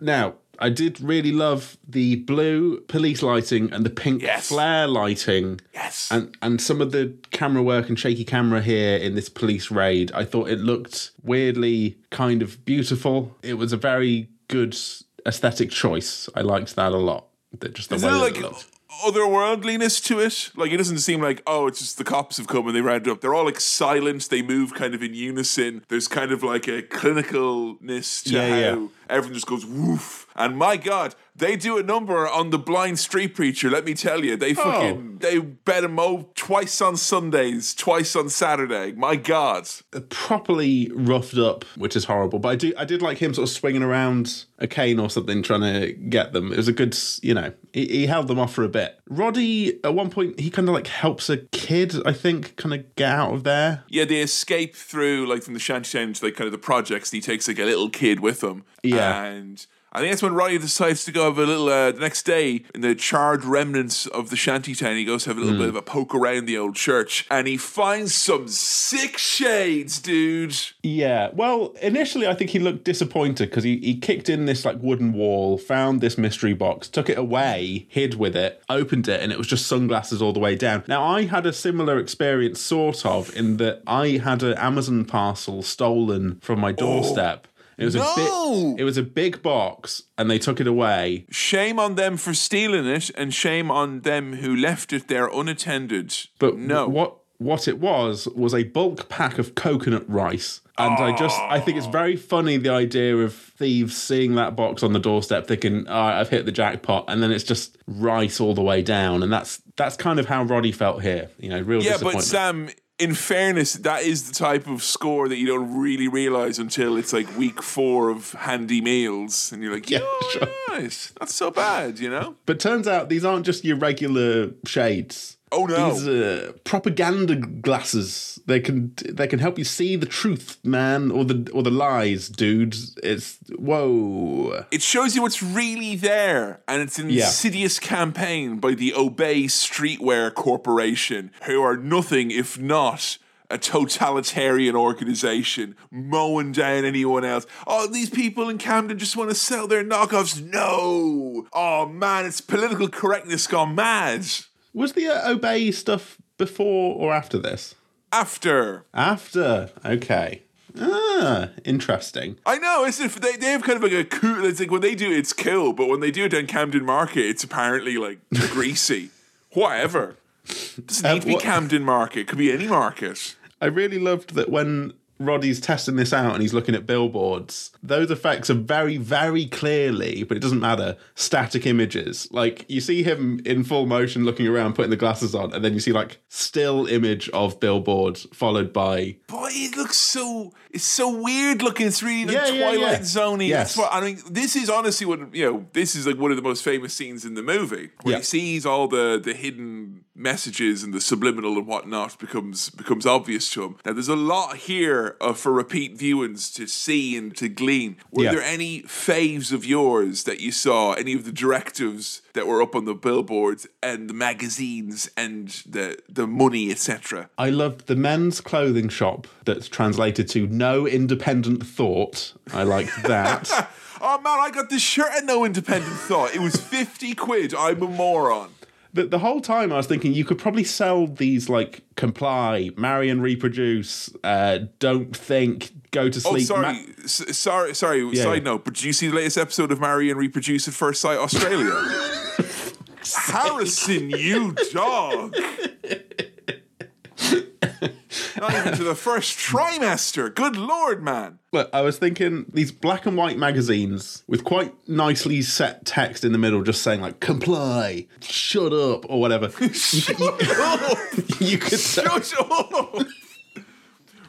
Now, I did really love the blue police lighting and the pink Yes. flare lighting. Yes. And and some of the camera work and shaky camera here in this police raid, I thought it looked weirdly kind of beautiful. It was a very good aesthetic choice. I liked that a lot. That just the Is way there that like it otherworldliness to it? Like it doesn't seem like oh, it's just the cops have come and they rounded up. They're all like silent. They move kind of in unison. There's kind of like a clinicalness to Yeah, how yeah. Everyone just goes woof. And my God, they do a number on the blind street preacher. Let me tell you, Oh. they fucking they bet him mow twice on Sundays, twice on Saturday. My God. Uh, properly roughed up, which is horrible. But I do, I did like him sort of swinging around a cane or something, trying to get them. It was a good, you know, he, he held them off for a bit. Roddy, at one point, he kind of like helps a kid, I think, kind of get out of there. Yeah, they escape through like from the shantytown to like kind of the projects. And he takes like a little kid with him. Yeah. And I think that's when Roddy decides to go have a little. Uh, the next day, in the charred remnants of the shanty town, he goes to have a little Hmm. bit of a poke around the old church, and he finds some sick shades, dude. Yeah. Well, initially, I think he looked disappointed because he, he kicked in this like wooden wall, found this mystery box, took it away, hid with it, opened it, and it was just sunglasses all the way down. Now, I had a similar experience, sort of, in that I had an Amazon parcel stolen from my doorstep. It was No! a big, it was a big box, and they took it away. Shame on them for stealing it, and shame on them who left it there unattended. But no, what what it was was a bulk pack of coconut rice. And I just I think it's very funny the idea of thieves seeing that box on the doorstep thinking, "All right, I've hit the jackpot," and then it's just rice all the way down, and that's that's kind of how Roddy felt here. You know, real Yeah, but Sam, in fairness, that is the type of score that you don't really realize until it's like week four of handy meals, and you're like, yeah, sure. nice, not so bad, you know. But turns out these aren't just your regular shades. Oh no, These are propaganda glasses. They can they can help you see the truth, man, or the or the lies, dude. It's whoa. it shows you what's really there, and it's an Yeah. insidious campaign by the Obey Streetwear Corporation, who are nothing if not. A totalitarian organization mowing down anyone else. Oh, these people in Camden just want to sell their knockoffs. No. Oh man, it's political correctness gone mad. Was the uh, obey stuff before or after this? After. After. Okay. Ah, interesting. I know, it's if they, they have kind of like a cool it's like when they do it, it's cool, but when they do it down Camden Market, it's apparently like greasy. Whatever. Doesn't need to be what- Camden Market, it could be any market. I really loved that when Roddy's testing this out and he's looking at billboards, those effects are very, very clearly, but it doesn't matter, static images. Like you see him in full motion looking around, putting the glasses on, and then you see like still image of billboard followed by Boy, it looks so it's so weird looking. It's really like Yeah, yeah, Twilight yeah. Zoney. Yes. What I mean. This is honestly what you know. This is like one of the most famous scenes in the movie, where Yeah. he sees all the the hidden messages and the subliminal and whatnot becomes becomes obvious to him. Now, there's a lot here uh, for repeat viewings to see and to glean. Were Yeah. there any faves of yours that you saw? Any of the directives that were up on the billboards and the magazines and the the money, etc. I loved the men's clothing shop that's translated to no independent thought. I liked that. Oh man, I got this shirt at no independent thought. It was 50 quid. I'm a moron. The, the whole time I was thinking you could probably sell these like comply, marry and reproduce, uh, don't think, go to Oh, sleep. sorry. ma- S- sorry, sorry. Yeah, Side yeah. note, but did you see the latest episode of Marry and Reproduce at First Sight Australia? Harrison, you dog. Not even to the first trimester. Good lord, man. Look, I was thinking these black and white magazines with quite nicely set text in the middle, just saying like "comply," "shut up" or whatever. you, could- you- could Shut up.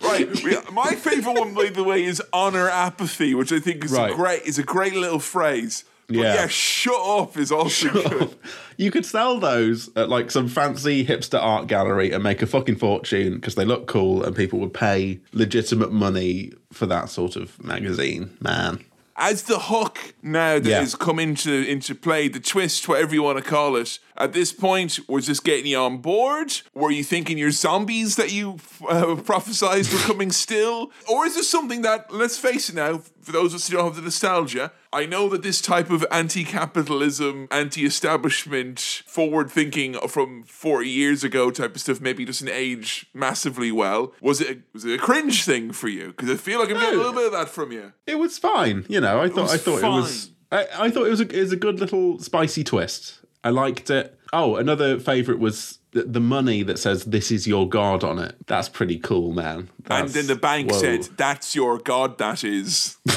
Right, we, my favorite one, by the way, is honor apathy, which I think is Right. a great is a great little phrase. But Yeah. yeah, shut up is also good. You could sell those at like some fancy hipster art gallery and make a fucking fortune because they look cool and people would pay legitimate money for that sort of magazine, man. As the hook now that Yeah. has come into into play, the twist, whatever you want to call it, at this point, was this getting you on board? Were you thinking you're zombies that you uh, prophesized were coming still? Or is this something that, let's face it now, for those of us who don't have the nostalgia, I know that this type of anti capitalism, anti establishment, forward thinking from 40 years ago type of stuff maybe doesn't age massively well. Was it a, was it a cringe thing for you? Because I feel like I'm getting a little bit of that from you. It was fine, you know. I thought I thought it was I, I thought it was a, it was a good little spicy twist. I liked it. Oh, another favorite was the, the money that says "This is your god" on it. That's pretty cool, man. And then the bank whoa. said, "That's your god. That is."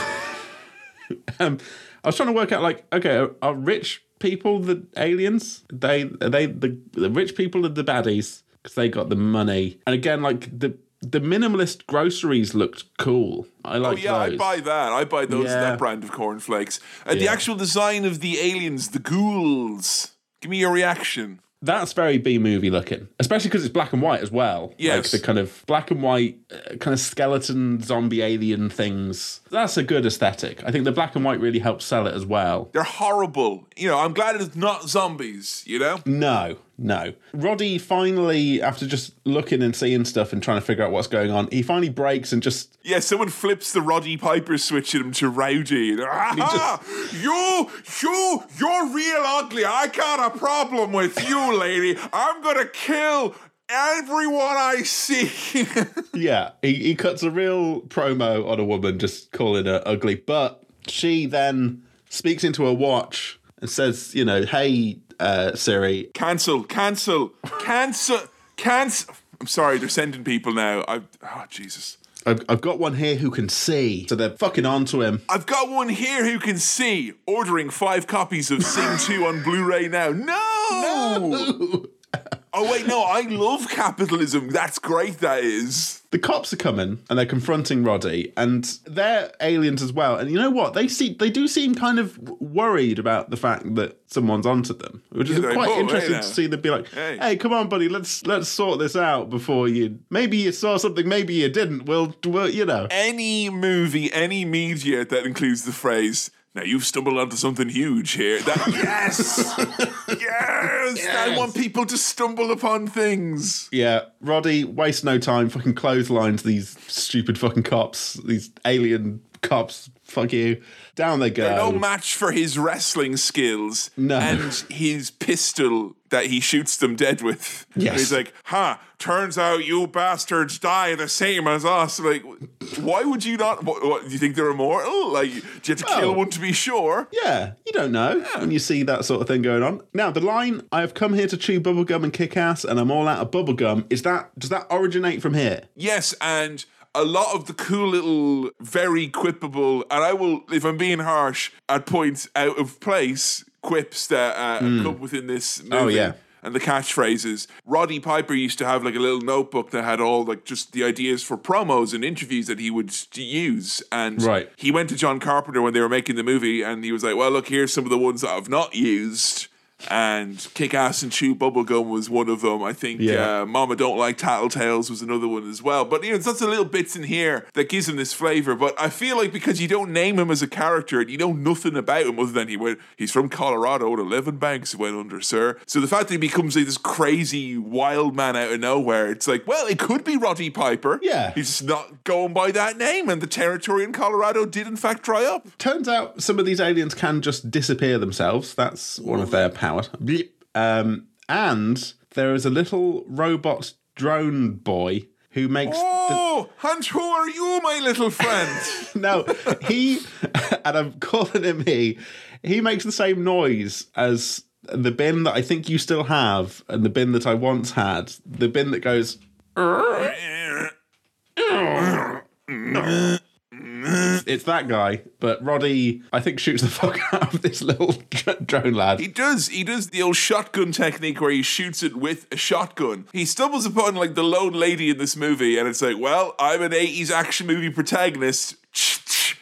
Um, I was trying to work out like, okay, are, rich people the aliens? They are they the the rich people are the baddies because they got the money. And again, like the the minimalist groceries looked cool. I Oh like yeah, those. I buy that. I buy those Yeah. that brand of cornflakes. And the Yeah. actual design of the aliens, the ghouls. Give me your reaction. That's very B movie looking, especially because it's black and white as well. Yes. like the kind of black and white, uh, kind of skeleton zombie alien things. That's a good aesthetic. I think the black and white really helps sell it as well. They're horrible. You know, I'm glad it's not zombies. You know. No, no. Roddy finally, after just looking and seeing stuff and trying to figure out what's going on, he finally breaks and just Yeah, someone flips the Roddy Piper switch at him to Rowdy. "Ah, you, you, you're real ugly. I got a problem with you, lady. I'm gonna kill everyone I see. yeah, he, he cuts a real promo on a woman, just calling her ugly. But she then speaks into her watch and says, you know, hey, uh, Siri, cancel, cancel, cancel, cancel. I'm sorry, they're sending people now. I, oh Jesus. I've, I've got one here who can see. So they're fucking onto him. I've got one here who can see. Ordering five copies of Sing 2 on Blu-ray now. No! Oh wait, no, I love capitalism. That's great, that is. The cops are coming and they're confronting Roddy, and they're aliens as well. And you know what? They see they do seem kind of worried about the fact that someone's onto them, which is Yeah, quite "Oh, interesting hey to now." see them be like, Hey. "Hey, come on, buddy, let's let's sort this out before you. Maybe you saw something, maybe you didn't. We'll, we'll you know." Any movie, any media that includes the phrase now you've stumbled onto something huge here. That yes, yes, I want people to stumble upon things. Yeah, Roddy waste no time. Fucking clotheslines these stupid fucking cops, these alien cops. Fuck you. Down they go. no match for his wrestling skills No. and his pistol that he shoots them dead with. Yes. He's like, huh, turns out you bastards die the same as us. Like, why would you not? What, what, do you think they're immortal? Like, do you have to kill one to be sure? Yeah, you don't know when you see that sort of thing going on. Now, the line "I have come here to chew bubblegum and kick ass, and I'm all out of bubblegum" is that does that originate from here? Yes, and a lot of the cool little, very quippable, and I will, if I'm being harsh, at points out of place quips that uh, come within this movie. Hmm. Oh, yeah. And the catchphrases. Roddy Piper used to have like a little notebook that had all like just the ideas for promos and interviews that he would use. And Right. he went to John Carpenter when they were making the movie and he was like, Well, look, here's some of the ones that I've not used. And Kick Ass and Chew Bubblegum was one of them. I think Yeah. uh, Mama Don't Like Tattletales was another one as well. But you know, it's lots of little bits in here that gives him this flavor. But I feel like because you don't name him as a character and you know nothing about him other than he went, he's from Colorado and 11 banks went under, sir. So the fact that he becomes like this crazy wild man out of nowhere, it's like, well, it could be Roddy Piper. Yeah. He's just not going by that name. And the territory in Colorado did in fact dry up. Turns out some of these aliens can just disappear themselves. That's one of their powers. Um, and there is a little robot drone boy who makes. the- Oh, and who are you, my little friend? no, he and I'm calling him he. He makes the same noise as the bin that I think you still have, and the bin that I once had. The bin that goes. It's that guy, but Roddy, I think, shoots the fuck out of this little dr- drone lad. He does. He does the old shotgun technique where he shoots it with a shotgun. He stumbles upon like the lone lady in this movie, and it's like, well, I'm an 80s action movie protagonist.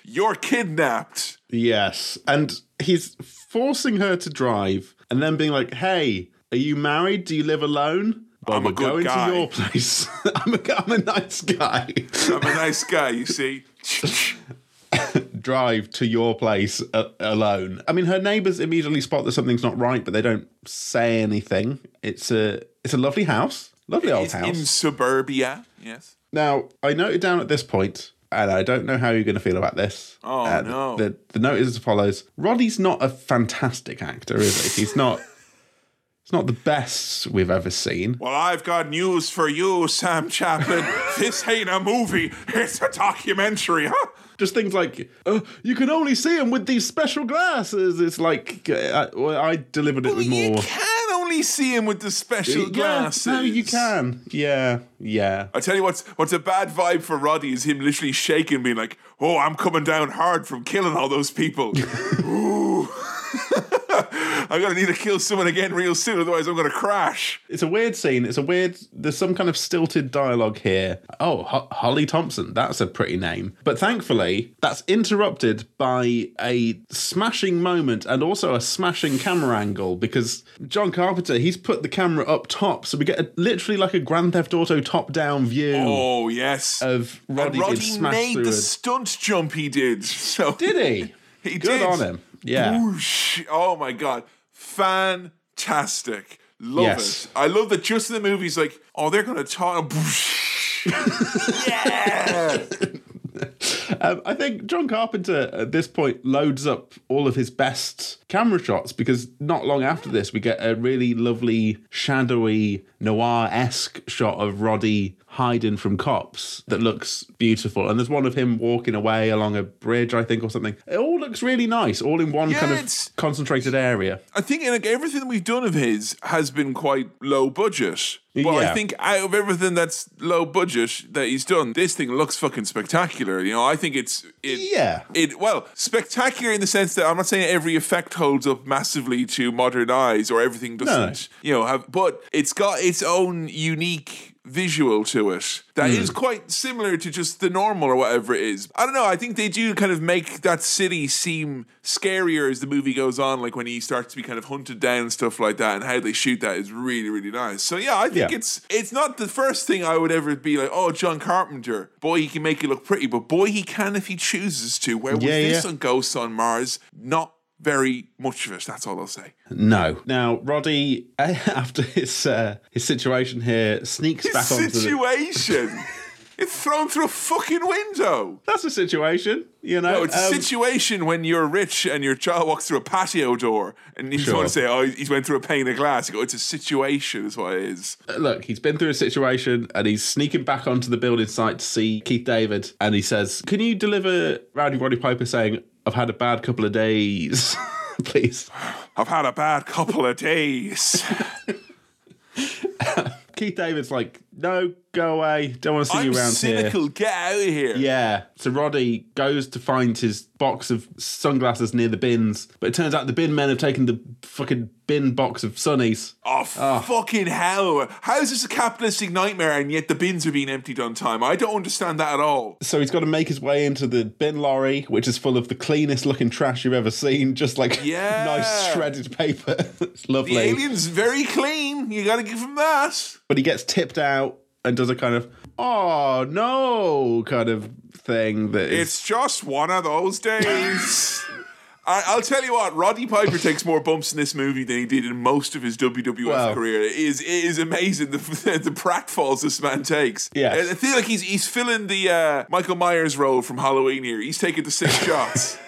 You're kidnapped. Yes, and he's forcing her to drive and then being like, hey, are you married? Do you live alone? Well, I'm a going guy." to your place. I'm, a, I'm a nice guy. I'm a nice guy, you see. drive to your place a- alone. I mean, her neighbors immediately spot that something's not right, but they don't say anything. It's a it's a lovely house, lovely old It's house. in suburbia, yes. Now, I noted down at this point, and I don't know how you're going to feel about this. Oh, Uh, no. The, the note is as follows: Roddy's not a fantastic actor, is he? He's not. It's not the best we've ever seen. Well, I've got news for you, Sam Chaplin. this ain't a movie, it's a documentary, huh? Just things like, uh, you can only see him with these special glasses. It's like, uh, I, I delivered it with more. You can only see him with the special Yeah, glasses. no, you can. Yeah, yeah. I tell you what's what's a bad vibe for Roddy is him literally shaking, being like, "Oh, I'm coming down hard from killing all those people." Ooh. I'm gonna need to kill someone again real soon, otherwise I'm gonna crash. It's a weird scene. It's a weird. There's some kind of stilted dialogue here. Oh, Ho- Holly Thompson. That's a pretty name. But thankfully, that's interrupted by a smashing moment and also a smashing camera angle because John Carpenter he's put the camera up top, so we get a, literally like a Grand Theft Auto top-down view Oh yes, of and Roddy, being Roddy made the stunt jump he did. So Did he? He Good did. on him. Yeah. Whoosh. Oh my god. Fantastic. Love Yes. it. I love that just in the movies, like, oh, they're gonna talk. yeah. Um, I think John Carpenter at this point loads up all of his best camera shots because not long after this, we get a really lovely, shadowy, noir esque shot of Roddy hiding from cops that looks beautiful. And there's one of him walking away along a bridge, I think, or something. It all looks really nice, all in one Yeah, kind of concentrated area. I think like everything that we've done of his has been quite low budget. But I think out of everything that's low budget that he's done, this thing looks fucking spectacular. You know, I think it's it, Yeah. It well, spectacular in the sense that I'm not saying every effect holds up massively to modern eyes or everything doesn't. You know, have but it's got its own unique visual to it that is hmm. quite similar to just the normal or whatever it is. I don't know. I think they do kind of make that city seem scarier as the movie goes on. Like when he starts to be kind of hunted down and stuff like that, and how they shoot that is really really nice. So yeah, I think Yeah. it's it's not the first thing I would ever be like, oh, John Carpenter, boy, he can make it look pretty, but boy, he can if he chooses to. Where was Yeah, this yeah. on Ghosts on Mars? Not very much of us. That's all I'll say. No. Now, Roddy, after his uh, his situation here, sneaks back onto the. Situation. it's thrown through a fucking window. That's a situation, you know. No, it's a Um, situation when you're rich and your child walks through a patio door and you just Sure. want to say, oh, he's went through a pane of glass. You go, it's a situation, is what it is. look, he's been through a situation and he's sneaking back onto the building site to see Keith David. And he says, Can you deliver Rowdy Roddy Piper saying, I've had a bad couple of days, please? I've had a bad couple of days. Keith David's like, No, go away. Don't want to see I'm you around cynical. here. Get out of here. Yeah. So Roddy goes to find his box of sunglasses near the bins, but it turns out the bin men have taken the fucking bin box of sunnies. Oh, ah. fucking hell. How is this a capitalistic nightmare and yet the bins are being emptied on time? I don't understand that at all. So he's got to make his way into the bin lorry, which is full of the cleanest looking trash you've ever seen. Just like Yeah. nice shredded paper. it's lovely. The alien's very clean. You gotta give him that. But he gets tipped out and does a kind of, oh no, kind of thing that is. It's just one of those days. I, I'll tell you what, Roddy Piper takes more bumps in this movie than he did in most of his WWF career. It is it is amazing the the pratfalls this man takes. Yeah, I feel like he's he's filling the uh, Michael Myers role from Halloween here. He's taking the six shots,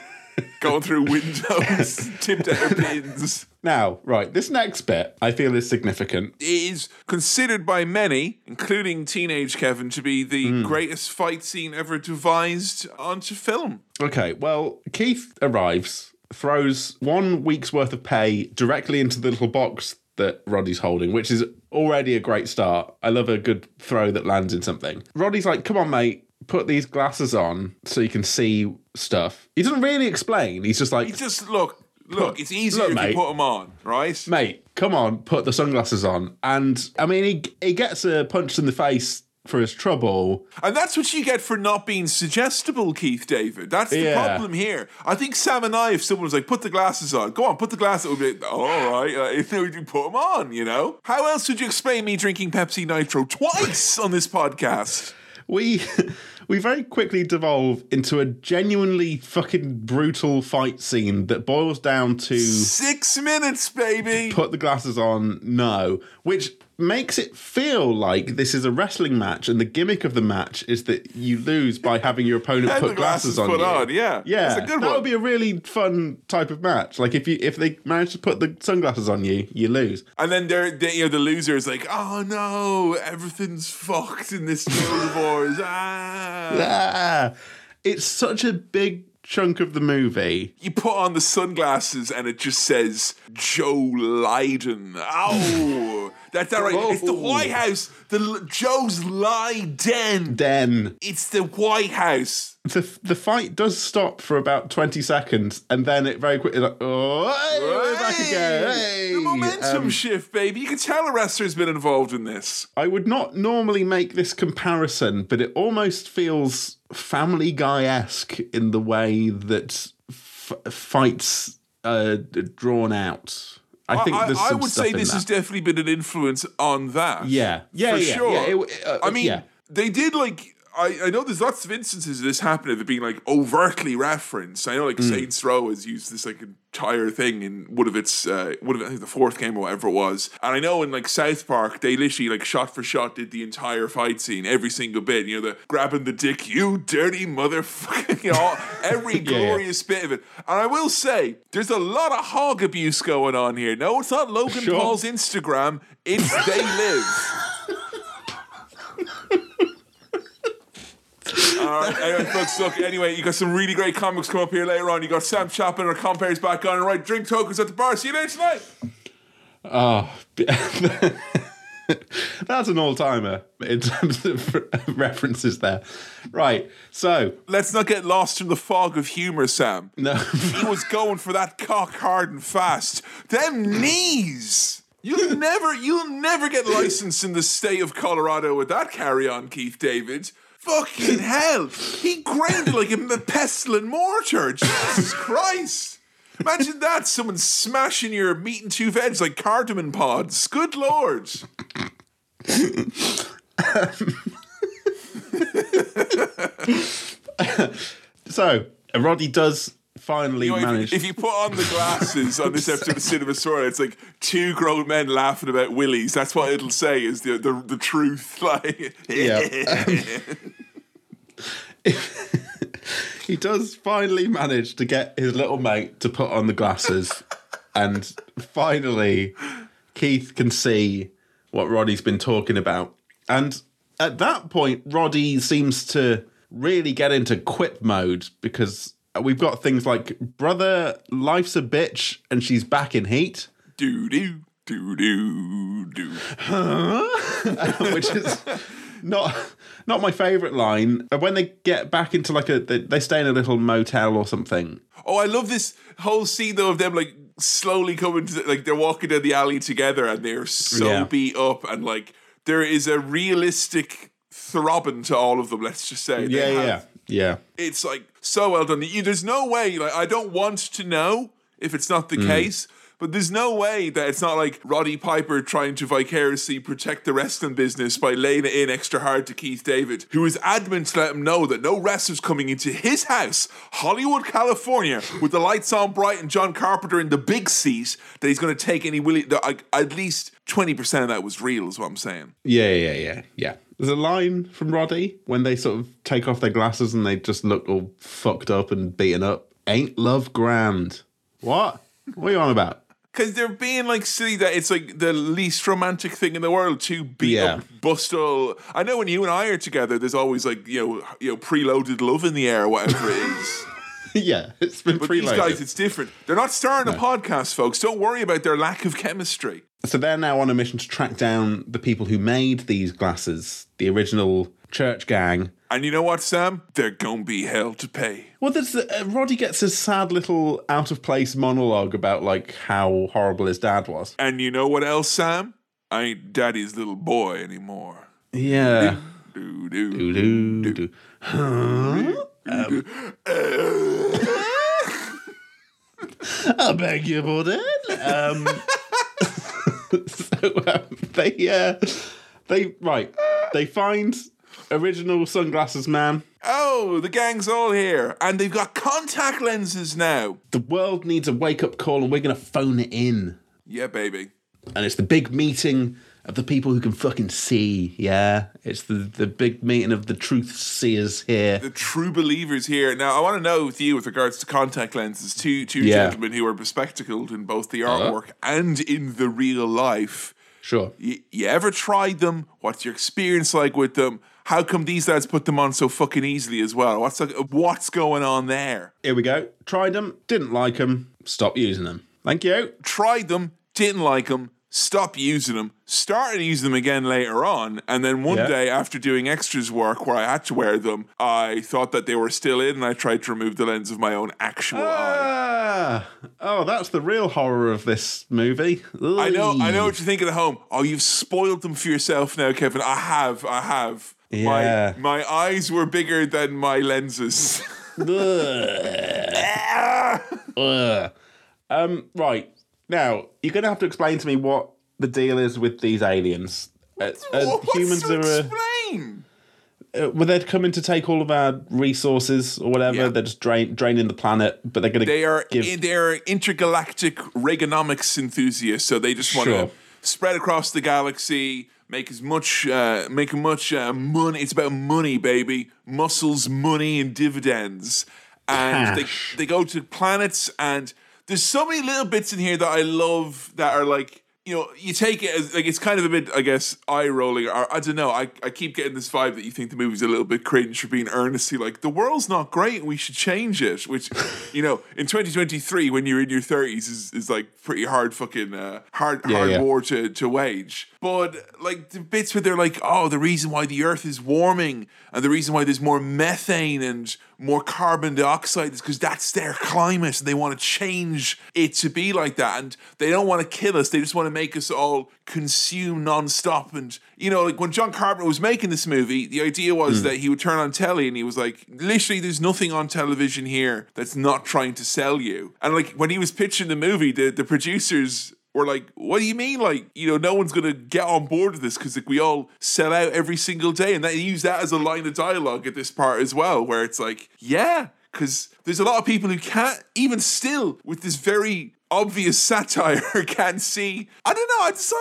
going through windows, tipped out bins. Now, right, this next bit I feel is significant. It is considered by many, including teenage Kevin, to be the Hmm. greatest fight scene ever devised onto film. Okay, well, Keith arrives, throws one week's worth of pay directly into the little box that Roddy's holding, which is already a great start. I love a good throw that lands in something. Roddy's like, come on, mate, put these glasses on so you can see stuff. He doesn't really explain. He's just like, You just look, look. It's easier look, if mate. you put them on, right? mate, come on, put the sunglasses on. And I mean, he he gets a punch in the face for his trouble. And that's what you get for not being suggestible, Keith David. That's the Yeah. problem here. I think Sam and I, if someone was like, put the glasses on, go on, put the glasses on, we'd be like, all right, uh, if do put them on, you know? How else would you explain me drinking Pepsi Nitro twice on this podcast? We we very quickly devolve into a genuinely fucking brutal fight scene that boils down to Six minutes, baby. put the glasses on, no, which makes it feel like this is a wrestling match, and the gimmick of the match is that you lose by having your opponent put glasses, glasses on. put you. on, yeah. yeah, That's a good that one. would be a really fun type of match. Like if you if they manage to put the sunglasses on you, you lose. And then they're, they, you know, the loser is like, oh no, everything's fucked in this Guild Wars. Ah. Ah, it's such a big chunk of the movie. You put on the sunglasses and it just says Joe Lydon. Ow! That's that right. It's the White House. The Joe's Lydon. Den. It's the White House. The the fight does stop for about twenty seconds, and then it very quickly like oh, hey, we're back again. Hey. The momentum Um, shift, baby. You can tell a wrestler's been involved in this. I would not normally make this comparison, but it almost feels Family Guy esque in the way that f- fights are drawn out. I think I, I would say this that. has definitely been an influence on that. yeah, yeah, for yeah, sure. yeah. It- uh, I mean, yeah. they did like. I, I know there's lots of instances of this happening that being like overtly referenced. I know like Mm. Saints Row has used this like entire thing in one of its uh, one of I think the fourth game or whatever it was. And I know in like South Park they literally like shot for shot did the entire fight scene, every single bit. You know, the grabbing the dick, you dirty motherfucker. You know, every Yeah, yeah. glorious bit of it. And I will say, there's a lot of hog abuse going on here. No, it's not Logan Sure. Paul's Instagram. It's They Live. All right, anyway, folks, look, anyway, you got some really great comics come up here later on. You got Sam Chaplin or Compares back on. All right, drink tokens at the bar. See you later tonight. Oh, that's an all timer in terms of references there. Right, so Let's not get lost in the fog of humour, Sam. no. He was going for that cock hard and fast. Them knees. You'll never, you'll never get licensed in the state of Colorado with that carry on, Keith David. Fucking hell. He grained it like a pestle and mortar. Jesus Christ. Imagine that, someone smashing your meat and two veg like cardamom pods. Good lord. So Roddy does finally You know, if, manage. if you put on the glasses on this episode of Cinema Swill, it's like two grown men laughing about willies. That's what it'll say is the the, the truth. Like, Yeah. he does finally manage to get his little mate to put on the glasses, and finally, Keith can see what Roddy's been talking about. And at that point, Roddy seems to really get into quip mode because we've got things like "Brother, life's a bitch, and she's back in heat." do do do do do. which is not not my favorite line. When they get back into like a, they, they stay in a little motel or something. Oh, I love this whole scene though of them like slowly coming to the, like they're walking down the alley together and they're so Yeah. beat up and like there is a realistic throbbing to all of them. Let's just say, Yeah, yeah, yeah. it's like so well done. You, there's no way, like, I don't want to know if it's not the Mm. case, but there's no way that it's not like Roddy Piper trying to vicariously protect the wrestling business by laying it in extra hard to Keith David, who is adamant to let him know that no wrestlers coming into his house, Hollywood, California, with the lights on bright and John Carpenter in the big seat, that he's going to take any willy. like, At least 20% of that was real, is what I'm saying. Yeah, yeah, yeah, yeah. There's a line from Roddy when they sort of take off their glasses and they just look all fucked up and beaten up. Ain't love grand? What? What are you on about? Because they're being like silly that it's like the least romantic thing in the world to beat Yeah. up Bustle. I know when you and I are together, there's always like you know you know preloaded love in the air, whatever it is. yeah, it's been But preloaded. these guys, it's different. They're not starting a podcast, folks. Don't worry about their lack of chemistry. So they're now on a mission to track down the people who made these glasses, the original church gang. And you know what, Sam? They're gonna be hell to pay. Well, there's uh, Roddy gets a sad little out of place monologue about like how horrible his dad was. And you know what else, Sam? I ain't daddy's little boy anymore. Yeah, Do, do, Do, do. Huh? Um, I beg your pardon. Um, so um, they, uh, they right, they find original sunglasses man. Oh, the gang's all here, and they've got contact lenses now. The world needs a wake up call, and we're gonna phone it in. Yeah, baby. And it's the big meeting of the people who can fucking see. Yeah, it's the the big meeting of the truth seers here. The true believers here. Now, I want to know with you with regards to contact lenses. Two two Yeah. gentlemen who are bespectacled in both the uh-huh. artwork and in the real life. Sure. You, you ever tried them? What's your experience like with them? How come these lads put them on so fucking easily as well? What's like, what's going on there? Here we go. Tried them, didn't like them, stop using them. Thank you. Tried them, didn't like them, stopped using them, started using them again later on, and then one Yeah. day after doing extras work where I had to wear them, I thought that they were still in, and I tried to remove the lens of my own actual eye. Ah, oh, that's the real horror of this movie. I know, I know what you're thinking at home. Oh, you've spoiled them for yourself now, Kevin. I have, I have. Yeah. My my eyes were bigger than my lenses. Ugh. Um, right now, you're going to have to explain to me what the deal is with these aliens. Uh, uh, What's humans to are. Uh, explain? uh, were they coming to take all of our resources or whatever? Yeah. They're just drain, draining the planet, but they're going to They are give. they're intergalactic Reaganomics enthusiasts, so they just want Sure. to spread across the galaxy, make as much uh, make as much uh, money. It's about money, baby, muscles, money, and dividends. And they they go to planets, and there's so many little bits in here that I love that are like. You know, you take it as like it's kind of a bit, I guess, eye rolling. Or I don't know. I, I keep getting this vibe that you think the movie's a little bit cringe for being earnestly like the world's not great and we should change it. Which, you know, in 2023 when you're in your 30s is, is like pretty hard fucking uh, hard Yeah, hard yeah. war to to wage. But like the bits where they're like, oh, the reason why the Earth is warming and the reason why there's more methane and more carbon dioxide is because that's their climate and they want to change it to be like that. And they don't want to kill us, they just want to make us all consume nonstop. And, you know, like when John Carpenter was making this movie, the idea was hmm. that he would turn on telly and he was like, literally, there's nothing on television here that's not trying to sell you. And like when he was pitching the movie, the, the producers were like, what do you mean? Like, you know, no one's gonna get on board with this because like we all sell out every single day, and that use that as a line of dialogue at this part as well, where it's like, yeah, because there's a lot of people who can't even still with this very obvious satire can't see. I don't know. I just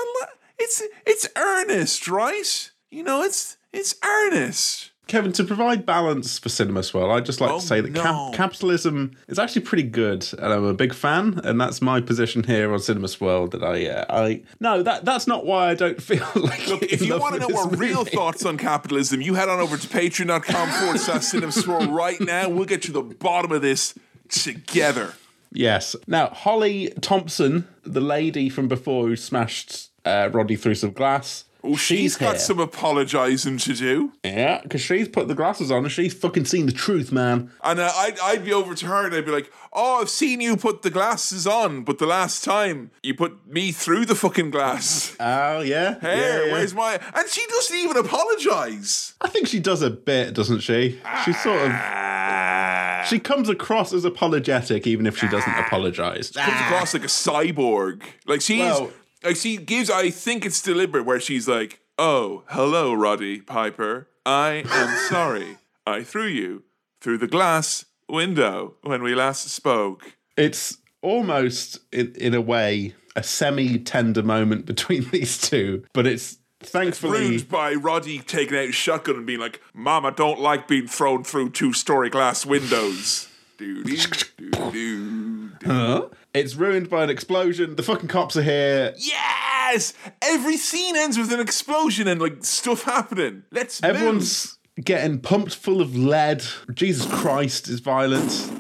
it's it's earnest, right? You know, it's it's earnest. Kevin, to provide balance for Cinema Swill, I'd just like Oh, to say that cap- capitalism is actually pretty good, and I'm a big fan, and that's my position here on Cinema Swill. That I, uh, I no, that that's not why I don't feel like. Look, if you want to know our this real thoughts on capitalism, you head on over to patreon.com forward slash cinema swill right now. We'll get to the bottom of this together. Yes. Now, Holly Thompson, the lady from before who smashed uh, Roddy through some glass. Oh, she's got here. some apologising to do. Yeah, because she's put the glasses on and she's fucking seen the truth, man. And uh, I'd, I'd be over to her and I'd be like, oh, I've seen you put the glasses on, but the last time you put me through the fucking glass. Oh, yeah. Hey, yeah, yeah. where's my. And she doesn't even apologise. I think she does a bit, doesn't she? She sort of. Ah. She comes across as apologetic, even if she doesn't apologise. She comes across like a cyborg. Like she's Well- like she gives. I think it's deliberate where she's like, "Oh, hello, Roddy Piper. I am sorry. I threw you through the glass window when we last spoke." It's almost, in, in a way, a semi tender moment between these two, but it's thankfully. Ruined by Roddy taking out his shotgun and being like, "Mama don't like being thrown through two-story glass windows." Doo doo. Huh? It's ruined by an explosion. The fucking cops are here. Yes, every scene ends with an explosion and like stuff happening. Let's. Everyone's getting pumped full of lead. Jesus Christ is violence.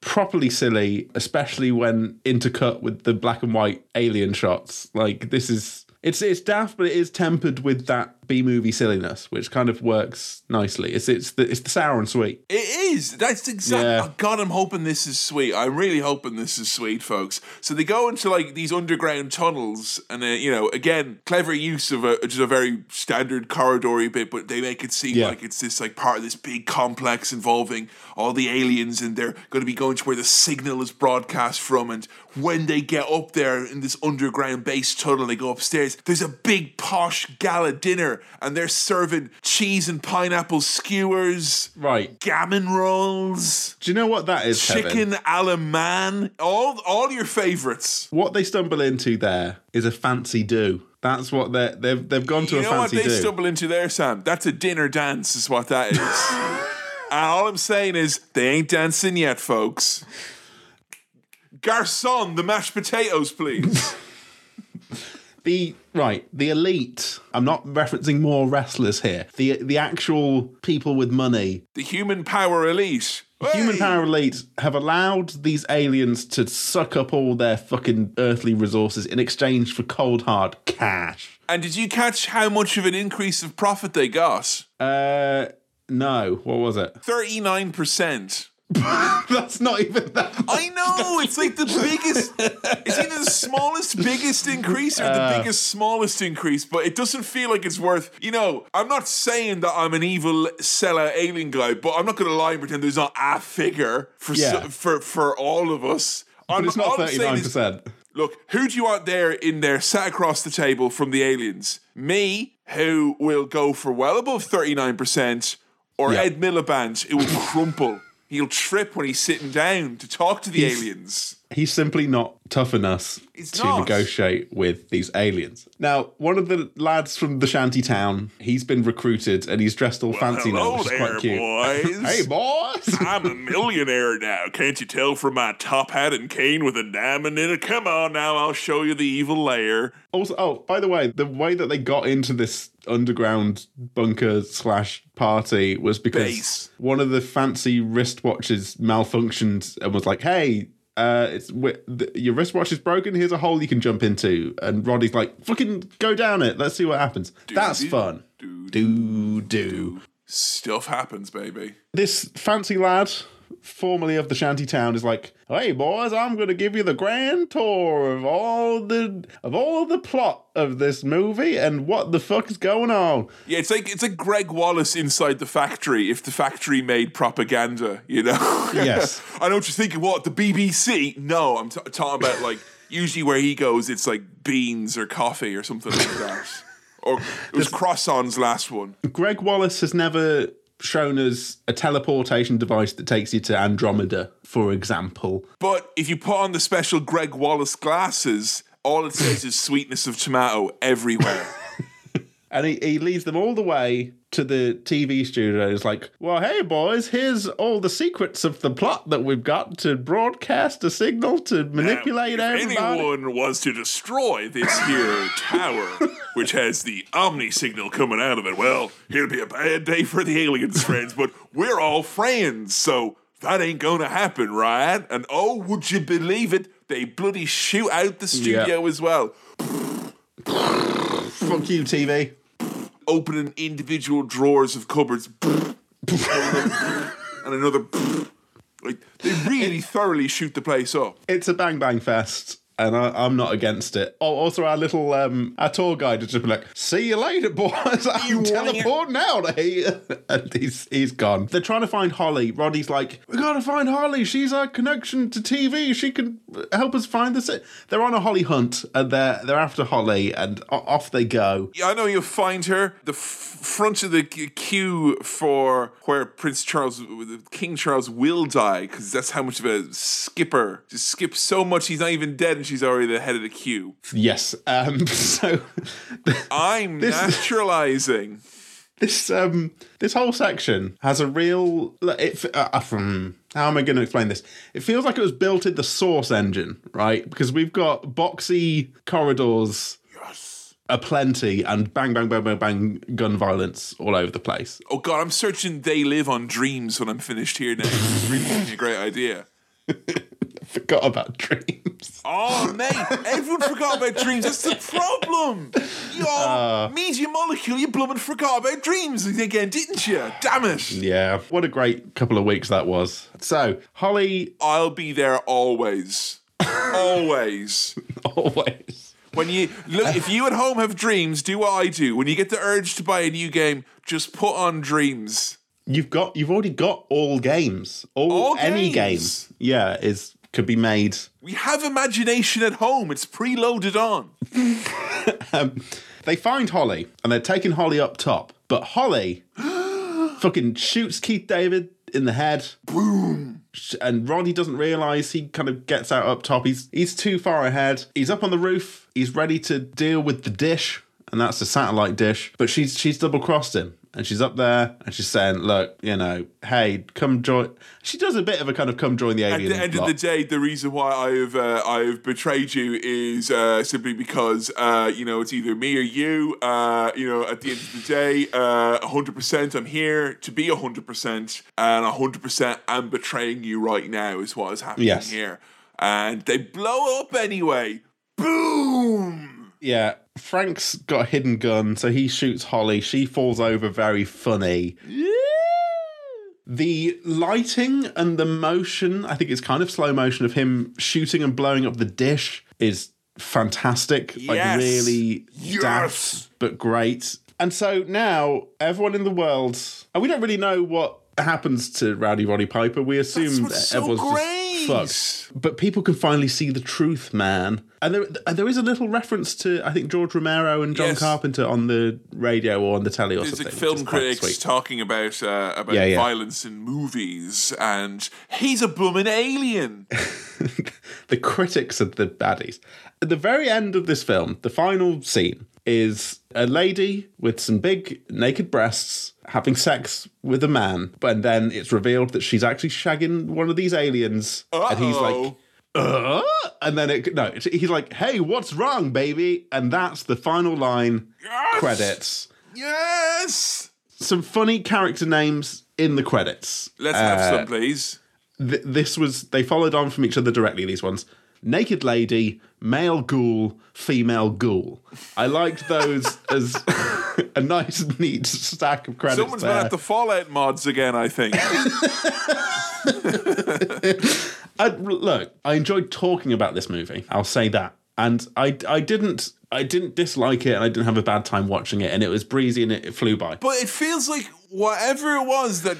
Properly silly, especially when intercut with the black and white alien shots. Like this is it's it's daft, but it is tempered with that B movie silliness, which kind of works nicely. It's it's the it's the sour and sweet. It is. That's exactly. Yeah. Oh God, I'm hoping this is sweet. I'm really hoping this is sweet, folks. So they go into like these underground tunnels, and uh, you know, again, clever use of a just a very standard corridory bit, but they make it seem Yeah. like it's this like part of this big complex involving all the aliens, and they're going to be going to where the signal is broadcast from. And when they get up there in this underground base tunnel, they go upstairs. There's a big posh gala dinner, and they're serving cheese and pineapple skewers Right. gammon rolls, Do you know what that is, chicken a la man, all all your favorites. What they stumble into there is a fancy do. That's what they they've they've gone to You a fancy do. You know what they do. stumble into there, Sam? That's a dinner dance, is what that is. and all I'm saying is they ain't dancing yet, folks. Garçon, the mashed potatoes, please. the right, the elite. I'm not referencing more wrestlers here. The the actual people with money, the human power elite. human power elite, have allowed these aliens to suck up all their fucking earthly resources in exchange for cold hard cash. And did you catch how much of an increase of profit they got? Uh, no, what was it? 39%. That's not even that. I know it's like the biggest. It's either the smallest, biggest increase or the uh. biggest, smallest increase. But it doesn't feel like it's worth. You know, I'm not saying that I'm an evil seller alien guy, but I'm not going to lie and pretend there's not a figure for Yeah. so, for for all of us. But it's not thirty nine percent. Look, who do you want there in there, sat across the table from the aliens? Me, who will go for well above 39%, or Yeah. Ed Miliband, who will crumple. He'll trip when he's sitting down to talk to the aliens. He's simply not tough enough He's to not. negotiate with these aliens. Now, one of the lads from the shanty town, he's been recruited and he's dressed all fancy now, which is quite cute. boys. hey, boys! I'm a millionaire now. Can't you tell from my top hat and cane with a diamond in it? Come on now, I'll show you the evil lair. also, oh, by the way, the way that they got into this underground bunker slash party was because Base. one of the fancy wristwatches malfunctioned and was like, "Hey, uh, it's your wristwatch is broken. Here's a hole you can jump into." And Roddy's like, "Fucking go down it. Let's see what happens." That's do, fun. do, Do do. Stuff happens, baby. This fancy lad, formerly of the shanty town, is like, "Hey boys, I'm going to give you the grand tour of all the of all the plot of this movie and what the fuck is going on." Yeah, it's like it's like Greg Wallace inside the factory if the factory made propaganda, you know? Yes. I know what you're thinking, what, the BBC? No, I'm t- talking about like usually where he goes, it's like beans or coffee or something like that. Or it was croissants last one. Greg Wallace has never shown as a teleportation device that takes you to Andromeda, for example. But if you put on the special Greg Wallace glasses, all it says is sweetness of tomato everywhere. And he, he leads them all the way to the TV studio. He's like, Well, hey, boys, here's all the secrets of the plot that we've got to broadcast a signal to manipulate Now, if everybody. anyone was to destroy this here tower, which has the Omni signal coming out of it, well, it'll be a bad day for the aliens, friends. But we're all friends, so that ain't gonna happen, right? And oh, would you believe it? They bloody shoot out the studio as well, Fuck you, TV. opening individual drawers of cupboards, and another. Like they really thoroughly shoot the place up. It's a bang bang fest. And I, I'm not against it. Oh, also, our little um, our tour guide has just like, "See you later, boys. I'm teleporting out here." and he's he's gone. They're trying to find Holly. Roddy's like, "We gotta find Holly. She's our connection to TV. She can help us find this." They're on a Holly hunt, and they're they're after Holly, and off they go. Yeah, I know you'll find her. The f- front of the queue for where Prince Charles, King Charles will die, because that's how much of a skipper. Just skips so much, he's not even dead, and she's already the head of the queue. Yes. Um. So I'm This- naturalizing. this um this whole section has a real it uh, uh, from how am i going to explain this it feels like it was built in the source engine right because we've got boxy corridors Yes. aplenty and bang bang bang bang bang gun violence all over the place Oh God, I'm searching They Live on Dreams when I'm finished here now. It's really a great idea. Forgot about dreams. Oh, mate, everyone forgot about dreams. That's the problem. Yo, Uh. media molecule, you blooming forgot about dreams again, didn't you? Damn it. Yeah, what a great couple of weeks that was. So, Holly, I'll be there always. always. always. When you look, if you at home have dreams, do what I do. When you get the urge to buy a new game, just put on dreams. You've got, you've already got all games, all, All any games? game. Yeah, is could be made. We have imagination at home. It's preloaded on. Um, they find Holly and they're taking Holly up top, but Holly fucking shoots Keith David in the head. Boom. and Roddy doesn't realize he kind of gets out up top. He's he's too far ahead. He's up on the roof. He's ready to deal with the dish, and that's the satellite dish. But she's she's double crossed him, and she's up there and she's saying, "Look, you know, hey, come join." She does a bit of a kind of come join the At the end of the day, the reason why I have uh, I have betrayed you is uh, simply because uh, you know it's either me or you. Uh, you know, at the end of the day, uh, hundred percent, I'm here to be hundred percent, and hundred percent, I'm betraying you right now. Is what is happening Yes. here, and they blow up anyway. Boom. Yeah, Frank's got a hidden gun, so he shoots Holly. She falls over, very funny. The lighting and the motion, I think it's kind of slow motion of him shooting and blowing up the dish is fantastic. Like really Yes. daft, but great. And so now everyone in the world, and we don't really know what happens to Rowdy Roddy Piper. We assume that so everyone's great. just fucked. But people can finally see the truth, man. And there, there is a little reference to I think George Romero and John Yes. Carpenter on the radio or on the telly or There's something. like film critics talking about uh, about Yeah, yeah. violence in movies, and he's a blooming alien. the critics are the baddies. At the very end of this film, the final scene is a lady with some big naked breasts having sex with a man, and then it's revealed that she's actually shagging one of these aliens, and he's like. Uh-oh. Uh? And then it no, it's- he's like, "Hey, what's wrong, baby?" And that's the final line. Yes! Credits. Yes. Some funny character names in the credits. Let's have Uh, some, please. th- this was they followed on from each other directly these ones naked lady male ghoul female ghoul i liked those as a nice neat stack of credits Someone's there. at the Fallout mods again, I think. I, uh, look i enjoyed talking about this movie i'll say that and i i didn't i didn't dislike it and i didn't have a bad time watching it and it was breezy and it, it flew by but it feels like whatever it was that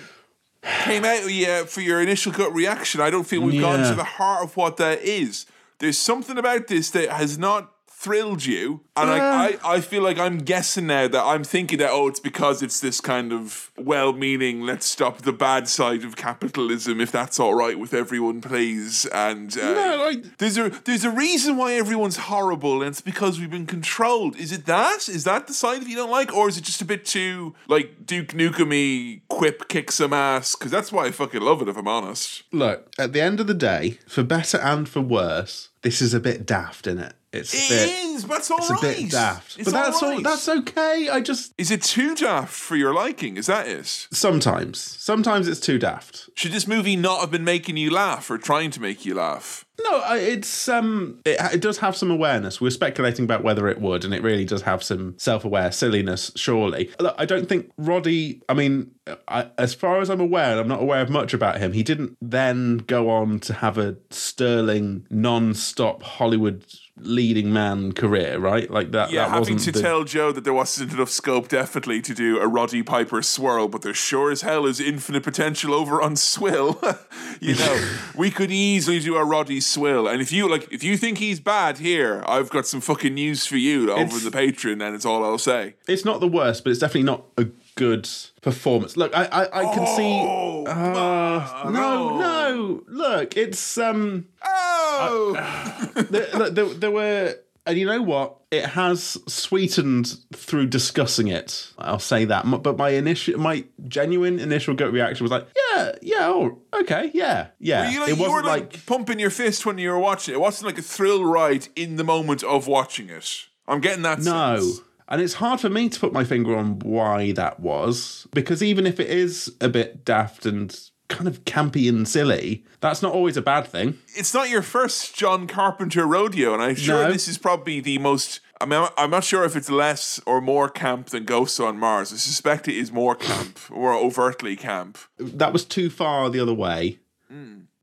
came out of you for your initial gut reaction, I don't feel we've gone to the heart of what that is. There's something about this that has not thrilled you, and like, I, I feel like I'm guessing now that I'm thinking that oh, it's because it's this kind of well-meaning, let's stop the bad side of capitalism if that's all right with everyone, please. And uh, No, I- there's a there's a reason why everyone's horrible, and it's because we've been controlled. Is it that? Is that the side that you don't like, or is it just a bit too like Duke Nukem quip kick some ass? Because that's why I fucking love it. If I'm honest. look at the end of the day for better and for worse this is a bit daft in it it's It bit is, but it's all it's a bit daft It's but that's all right. that's okay i just Is it too daft for your liking? Is that it? sometimes sometimes it's too daft Should this movie not have been making you laugh or trying to make you laugh? No it's um it, it does have some awareness. We're speculating about whether it would and it really does have some self-aware silliness surely. Look i don't think roddy i mean I, as far as i'm aware and i'm not aware of much about him he didn't then go on to have a sterling non-stop hollywood leading man career right like that Yeah, that having to the- tell Joe that there wasn't enough scope definitely to do a Roddy Piper swill, but there sure as hell is infinite potential over on Swill. you know, we could easily do a Roddy Swill. And if you like if you think he's bad here, I've got some fucking news for you over It's- the Patreon, and it's all I'll say. it's not the worst, but it's definitely not a good performance. Look, I I, I can Oh, see. Uh, no, no. Look, it's um. Oh There, there, there were, and you know what? It has sweetened through discussing it. I'll say that. But my initial, my genuine initial gut reaction was like, yeah, yeah, oh, okay, yeah, yeah. you, like, it wasn't were like, pumping your fist when you were watching it. It wasn't like a thrill ride in the moment of watching it. I'm getting that No. sense. And it's hard for me to put my finger on why that was, because even if it is a bit daft and kind of campy and silly, that's not always a bad thing. It's not your first John Carpenter rodeo, and I'm sure No. this is probably the most. I mean, I'm- not sure if it's less or more camp than Ghosts on Mars. I suspect it is more camp or overtly camp. That was too far the other way.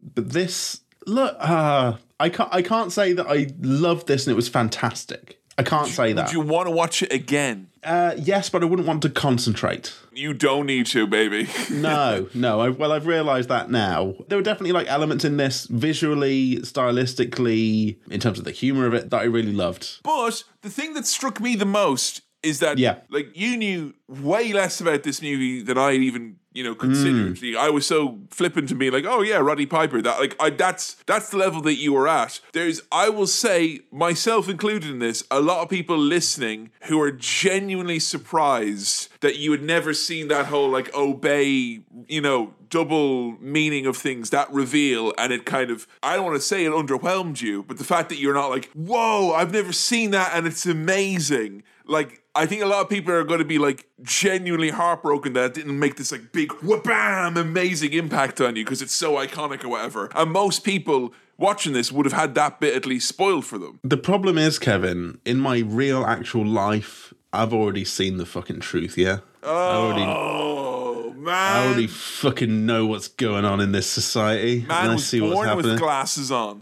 But this look, uh, I can't I can't say that I loved this and it was fantastic. I can't say that. Do you want to watch it again? Uh, yes, but I wouldn't want to concentrate. You don't need to, baby. No, no. I, well, I've realised that now. There were definitely like elements in this visually, stylistically, in terms of the humour of it, that I really loved. But the thing that struck me the most is that Yeah. like you knew way less about this movie than I even you know considered. Hmm. I was so flippant to be like, oh yeah, Roddy Piper. That like I that's that's the level that you were at. There's I will say myself included in this. A lot of people listening who are genuinely surprised that you had never seen that whole like obey you know double meaning of things that reveal and it kind of I don't want to say it underwhelmed you but the fact that you're not like whoa I've never seen that and it's amazing like I think a lot of people are going to be like genuinely heartbroken that it didn't make this like big wha-bam amazing impact on you because it's so iconic or whatever and most people watching this would have had that bit at least spoiled for them The problem is, Kevin, in my real actual life, I've already seen the fucking truth, yeah? I already, oh man I already fucking know what's going on in this society. man and I was see what's born happening. with glasses on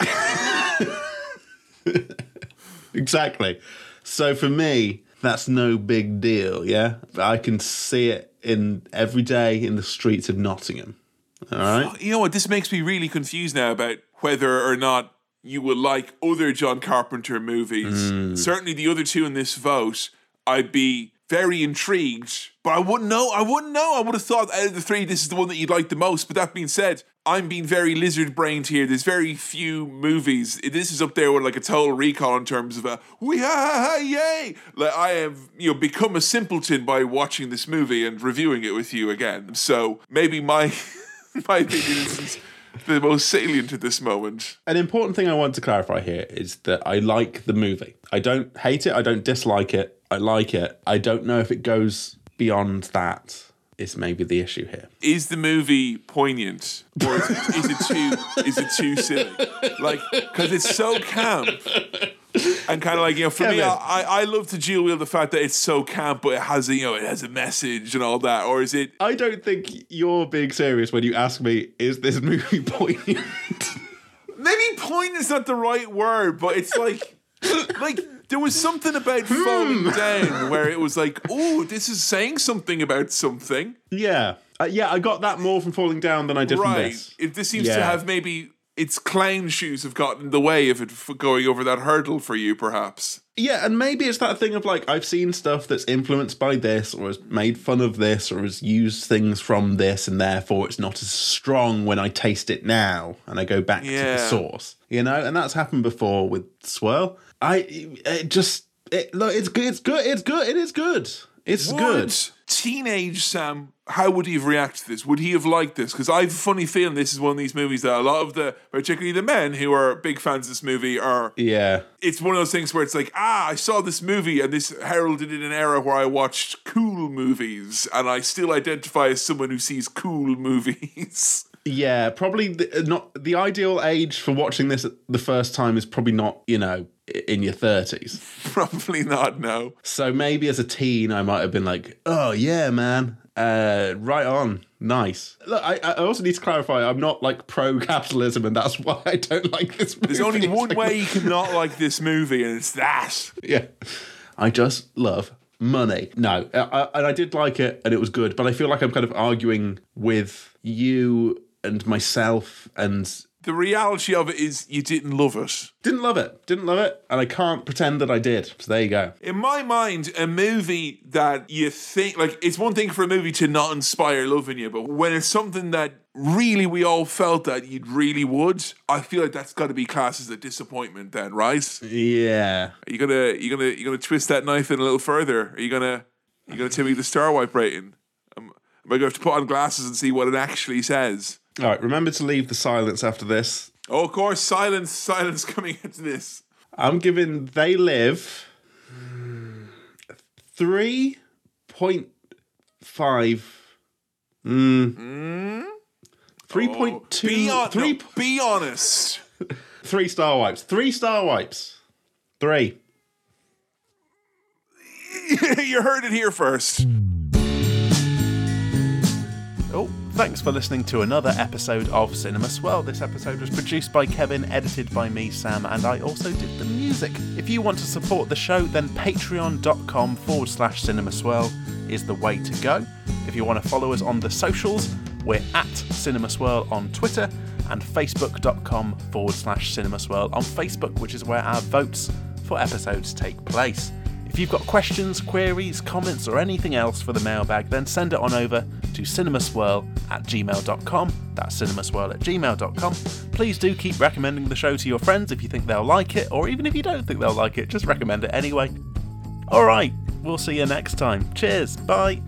Exactly. So for me, that's no big deal, yeah? I can see it in every day in the streets of Nottingham. All right? you know what? This makes me really confused now about whether or not you will like other John Carpenter movies. Hmm. Certainly, the other two in this vote, I'd be very intrigued, but I wouldn't know. I wouldn't know. I would have thought out of the three, this is the one that you'd like the most. But that being said, I'm being very lizard brained here. There's very few movies. This is up there with like a total recall in terms of a we ha ha yay. Like I have you know become a simpleton by watching this movie and reviewing it with you again. So maybe my my opinion isn't the most salient at this moment. An important thing I want to clarify here is that I like the movie. I don't hate it, I don't dislike it. I like it. I don't know if it goes beyond that. Is maybe the issue here. Is the movie poignant, or is it, is it too is it too silly? Like because it's so camp. And kind of like you know, for me. I, I love to dual wield the fact that it's so camp, but it has a you know it has a message and all that. Or is it? I don't think you're being serious when you ask me, is this movie poignant? Maybe point is not the right word, but it's like like there was something about falling down where it was like, oh, this is saying something about something. yeah. Uh, yeah, I got that more from falling down than I did from Right. this. It this seems to have maybe its clown shoes have gotten in the way of it going over that hurdle for you, perhaps. Yeah, and maybe it's that thing of like I've seen stuff that's influenced by this or has made fun of this or has used things from this and therefore it's not as strong when I taste it now and I go back to the source. You know, and that's happened before with Swill. I it just it look it's good it's good it's good it is good. It's good. Teenage Sam, how would he have reacted to this? Would he have liked this? Because I have a funny feeling this is one of these movies that a lot of the, particularly the men who are big fans of this movie, are. Yeah. It's one of those things where it's like, ah, I saw this movie and this heralded in an era where I watched cool movies and I still identify as someone who sees cool movies. Yeah, probably the, not the ideal age for watching this the first time is probably not, you know, in your 30s. Probably not, no. So maybe as a teen, I might have been like, "Oh yeah, man, uh, right on, nice." Look, I, I also need to clarify: I'm not like pro-capitalism, and that's why I don't like this movie. There's only one like- way you cannot like this movie, and it's that. Yeah, I just love money. No, I, I, and I did like it, and it was good, but I feel like I'm kind of arguing with you and myself, and The reality of it is you didn't love it. didn't love it. Didn't love it, and I can't pretend that I did. So there you go. In my mind, a movie that you think like it's one thing for a movie to not inspire love in you, but when it's something that really we all felt that you really would, I feel like that's got to be classed as a disappointment. Then, right? Yeah. Are you gonna you gonna you gonna twist that knife in a little further? Are you gonna you gonna tell me the star wipe rating? Um, am I to have to put on glasses and see what it actually says? All right. Remember to leave the silence after this. Oh, of course, silence, silence coming into this. I'm giving They Live three point five. Mm, Three point two. Be, on, three, no, be honest. three star wipes. Three star wipes. Three. you heard it here first. Thanks for listening to another episode of Cinema Swill. This episode was produced by Kevin, edited by me, Sam, and I also did the music. If you want to support the show, then patreon.com forward slash cinema swill is the way to go. If you want to follow us on the socials, we're at Cinema Swill on Twitter and facebook.com forward slash cinema swill on Facebook, which is where our votes for episodes take place. If you've got questions, queries, comments, or anything else for the mailbag, then send it on over to cinemaswill at gmail.com. That's cinemaswill at gmail.com. Please do keep recommending the show to your friends if you think they'll like it, or even if you don't think they'll like it, just recommend it anyway. Alright, we'll see you next time. Cheers, bye.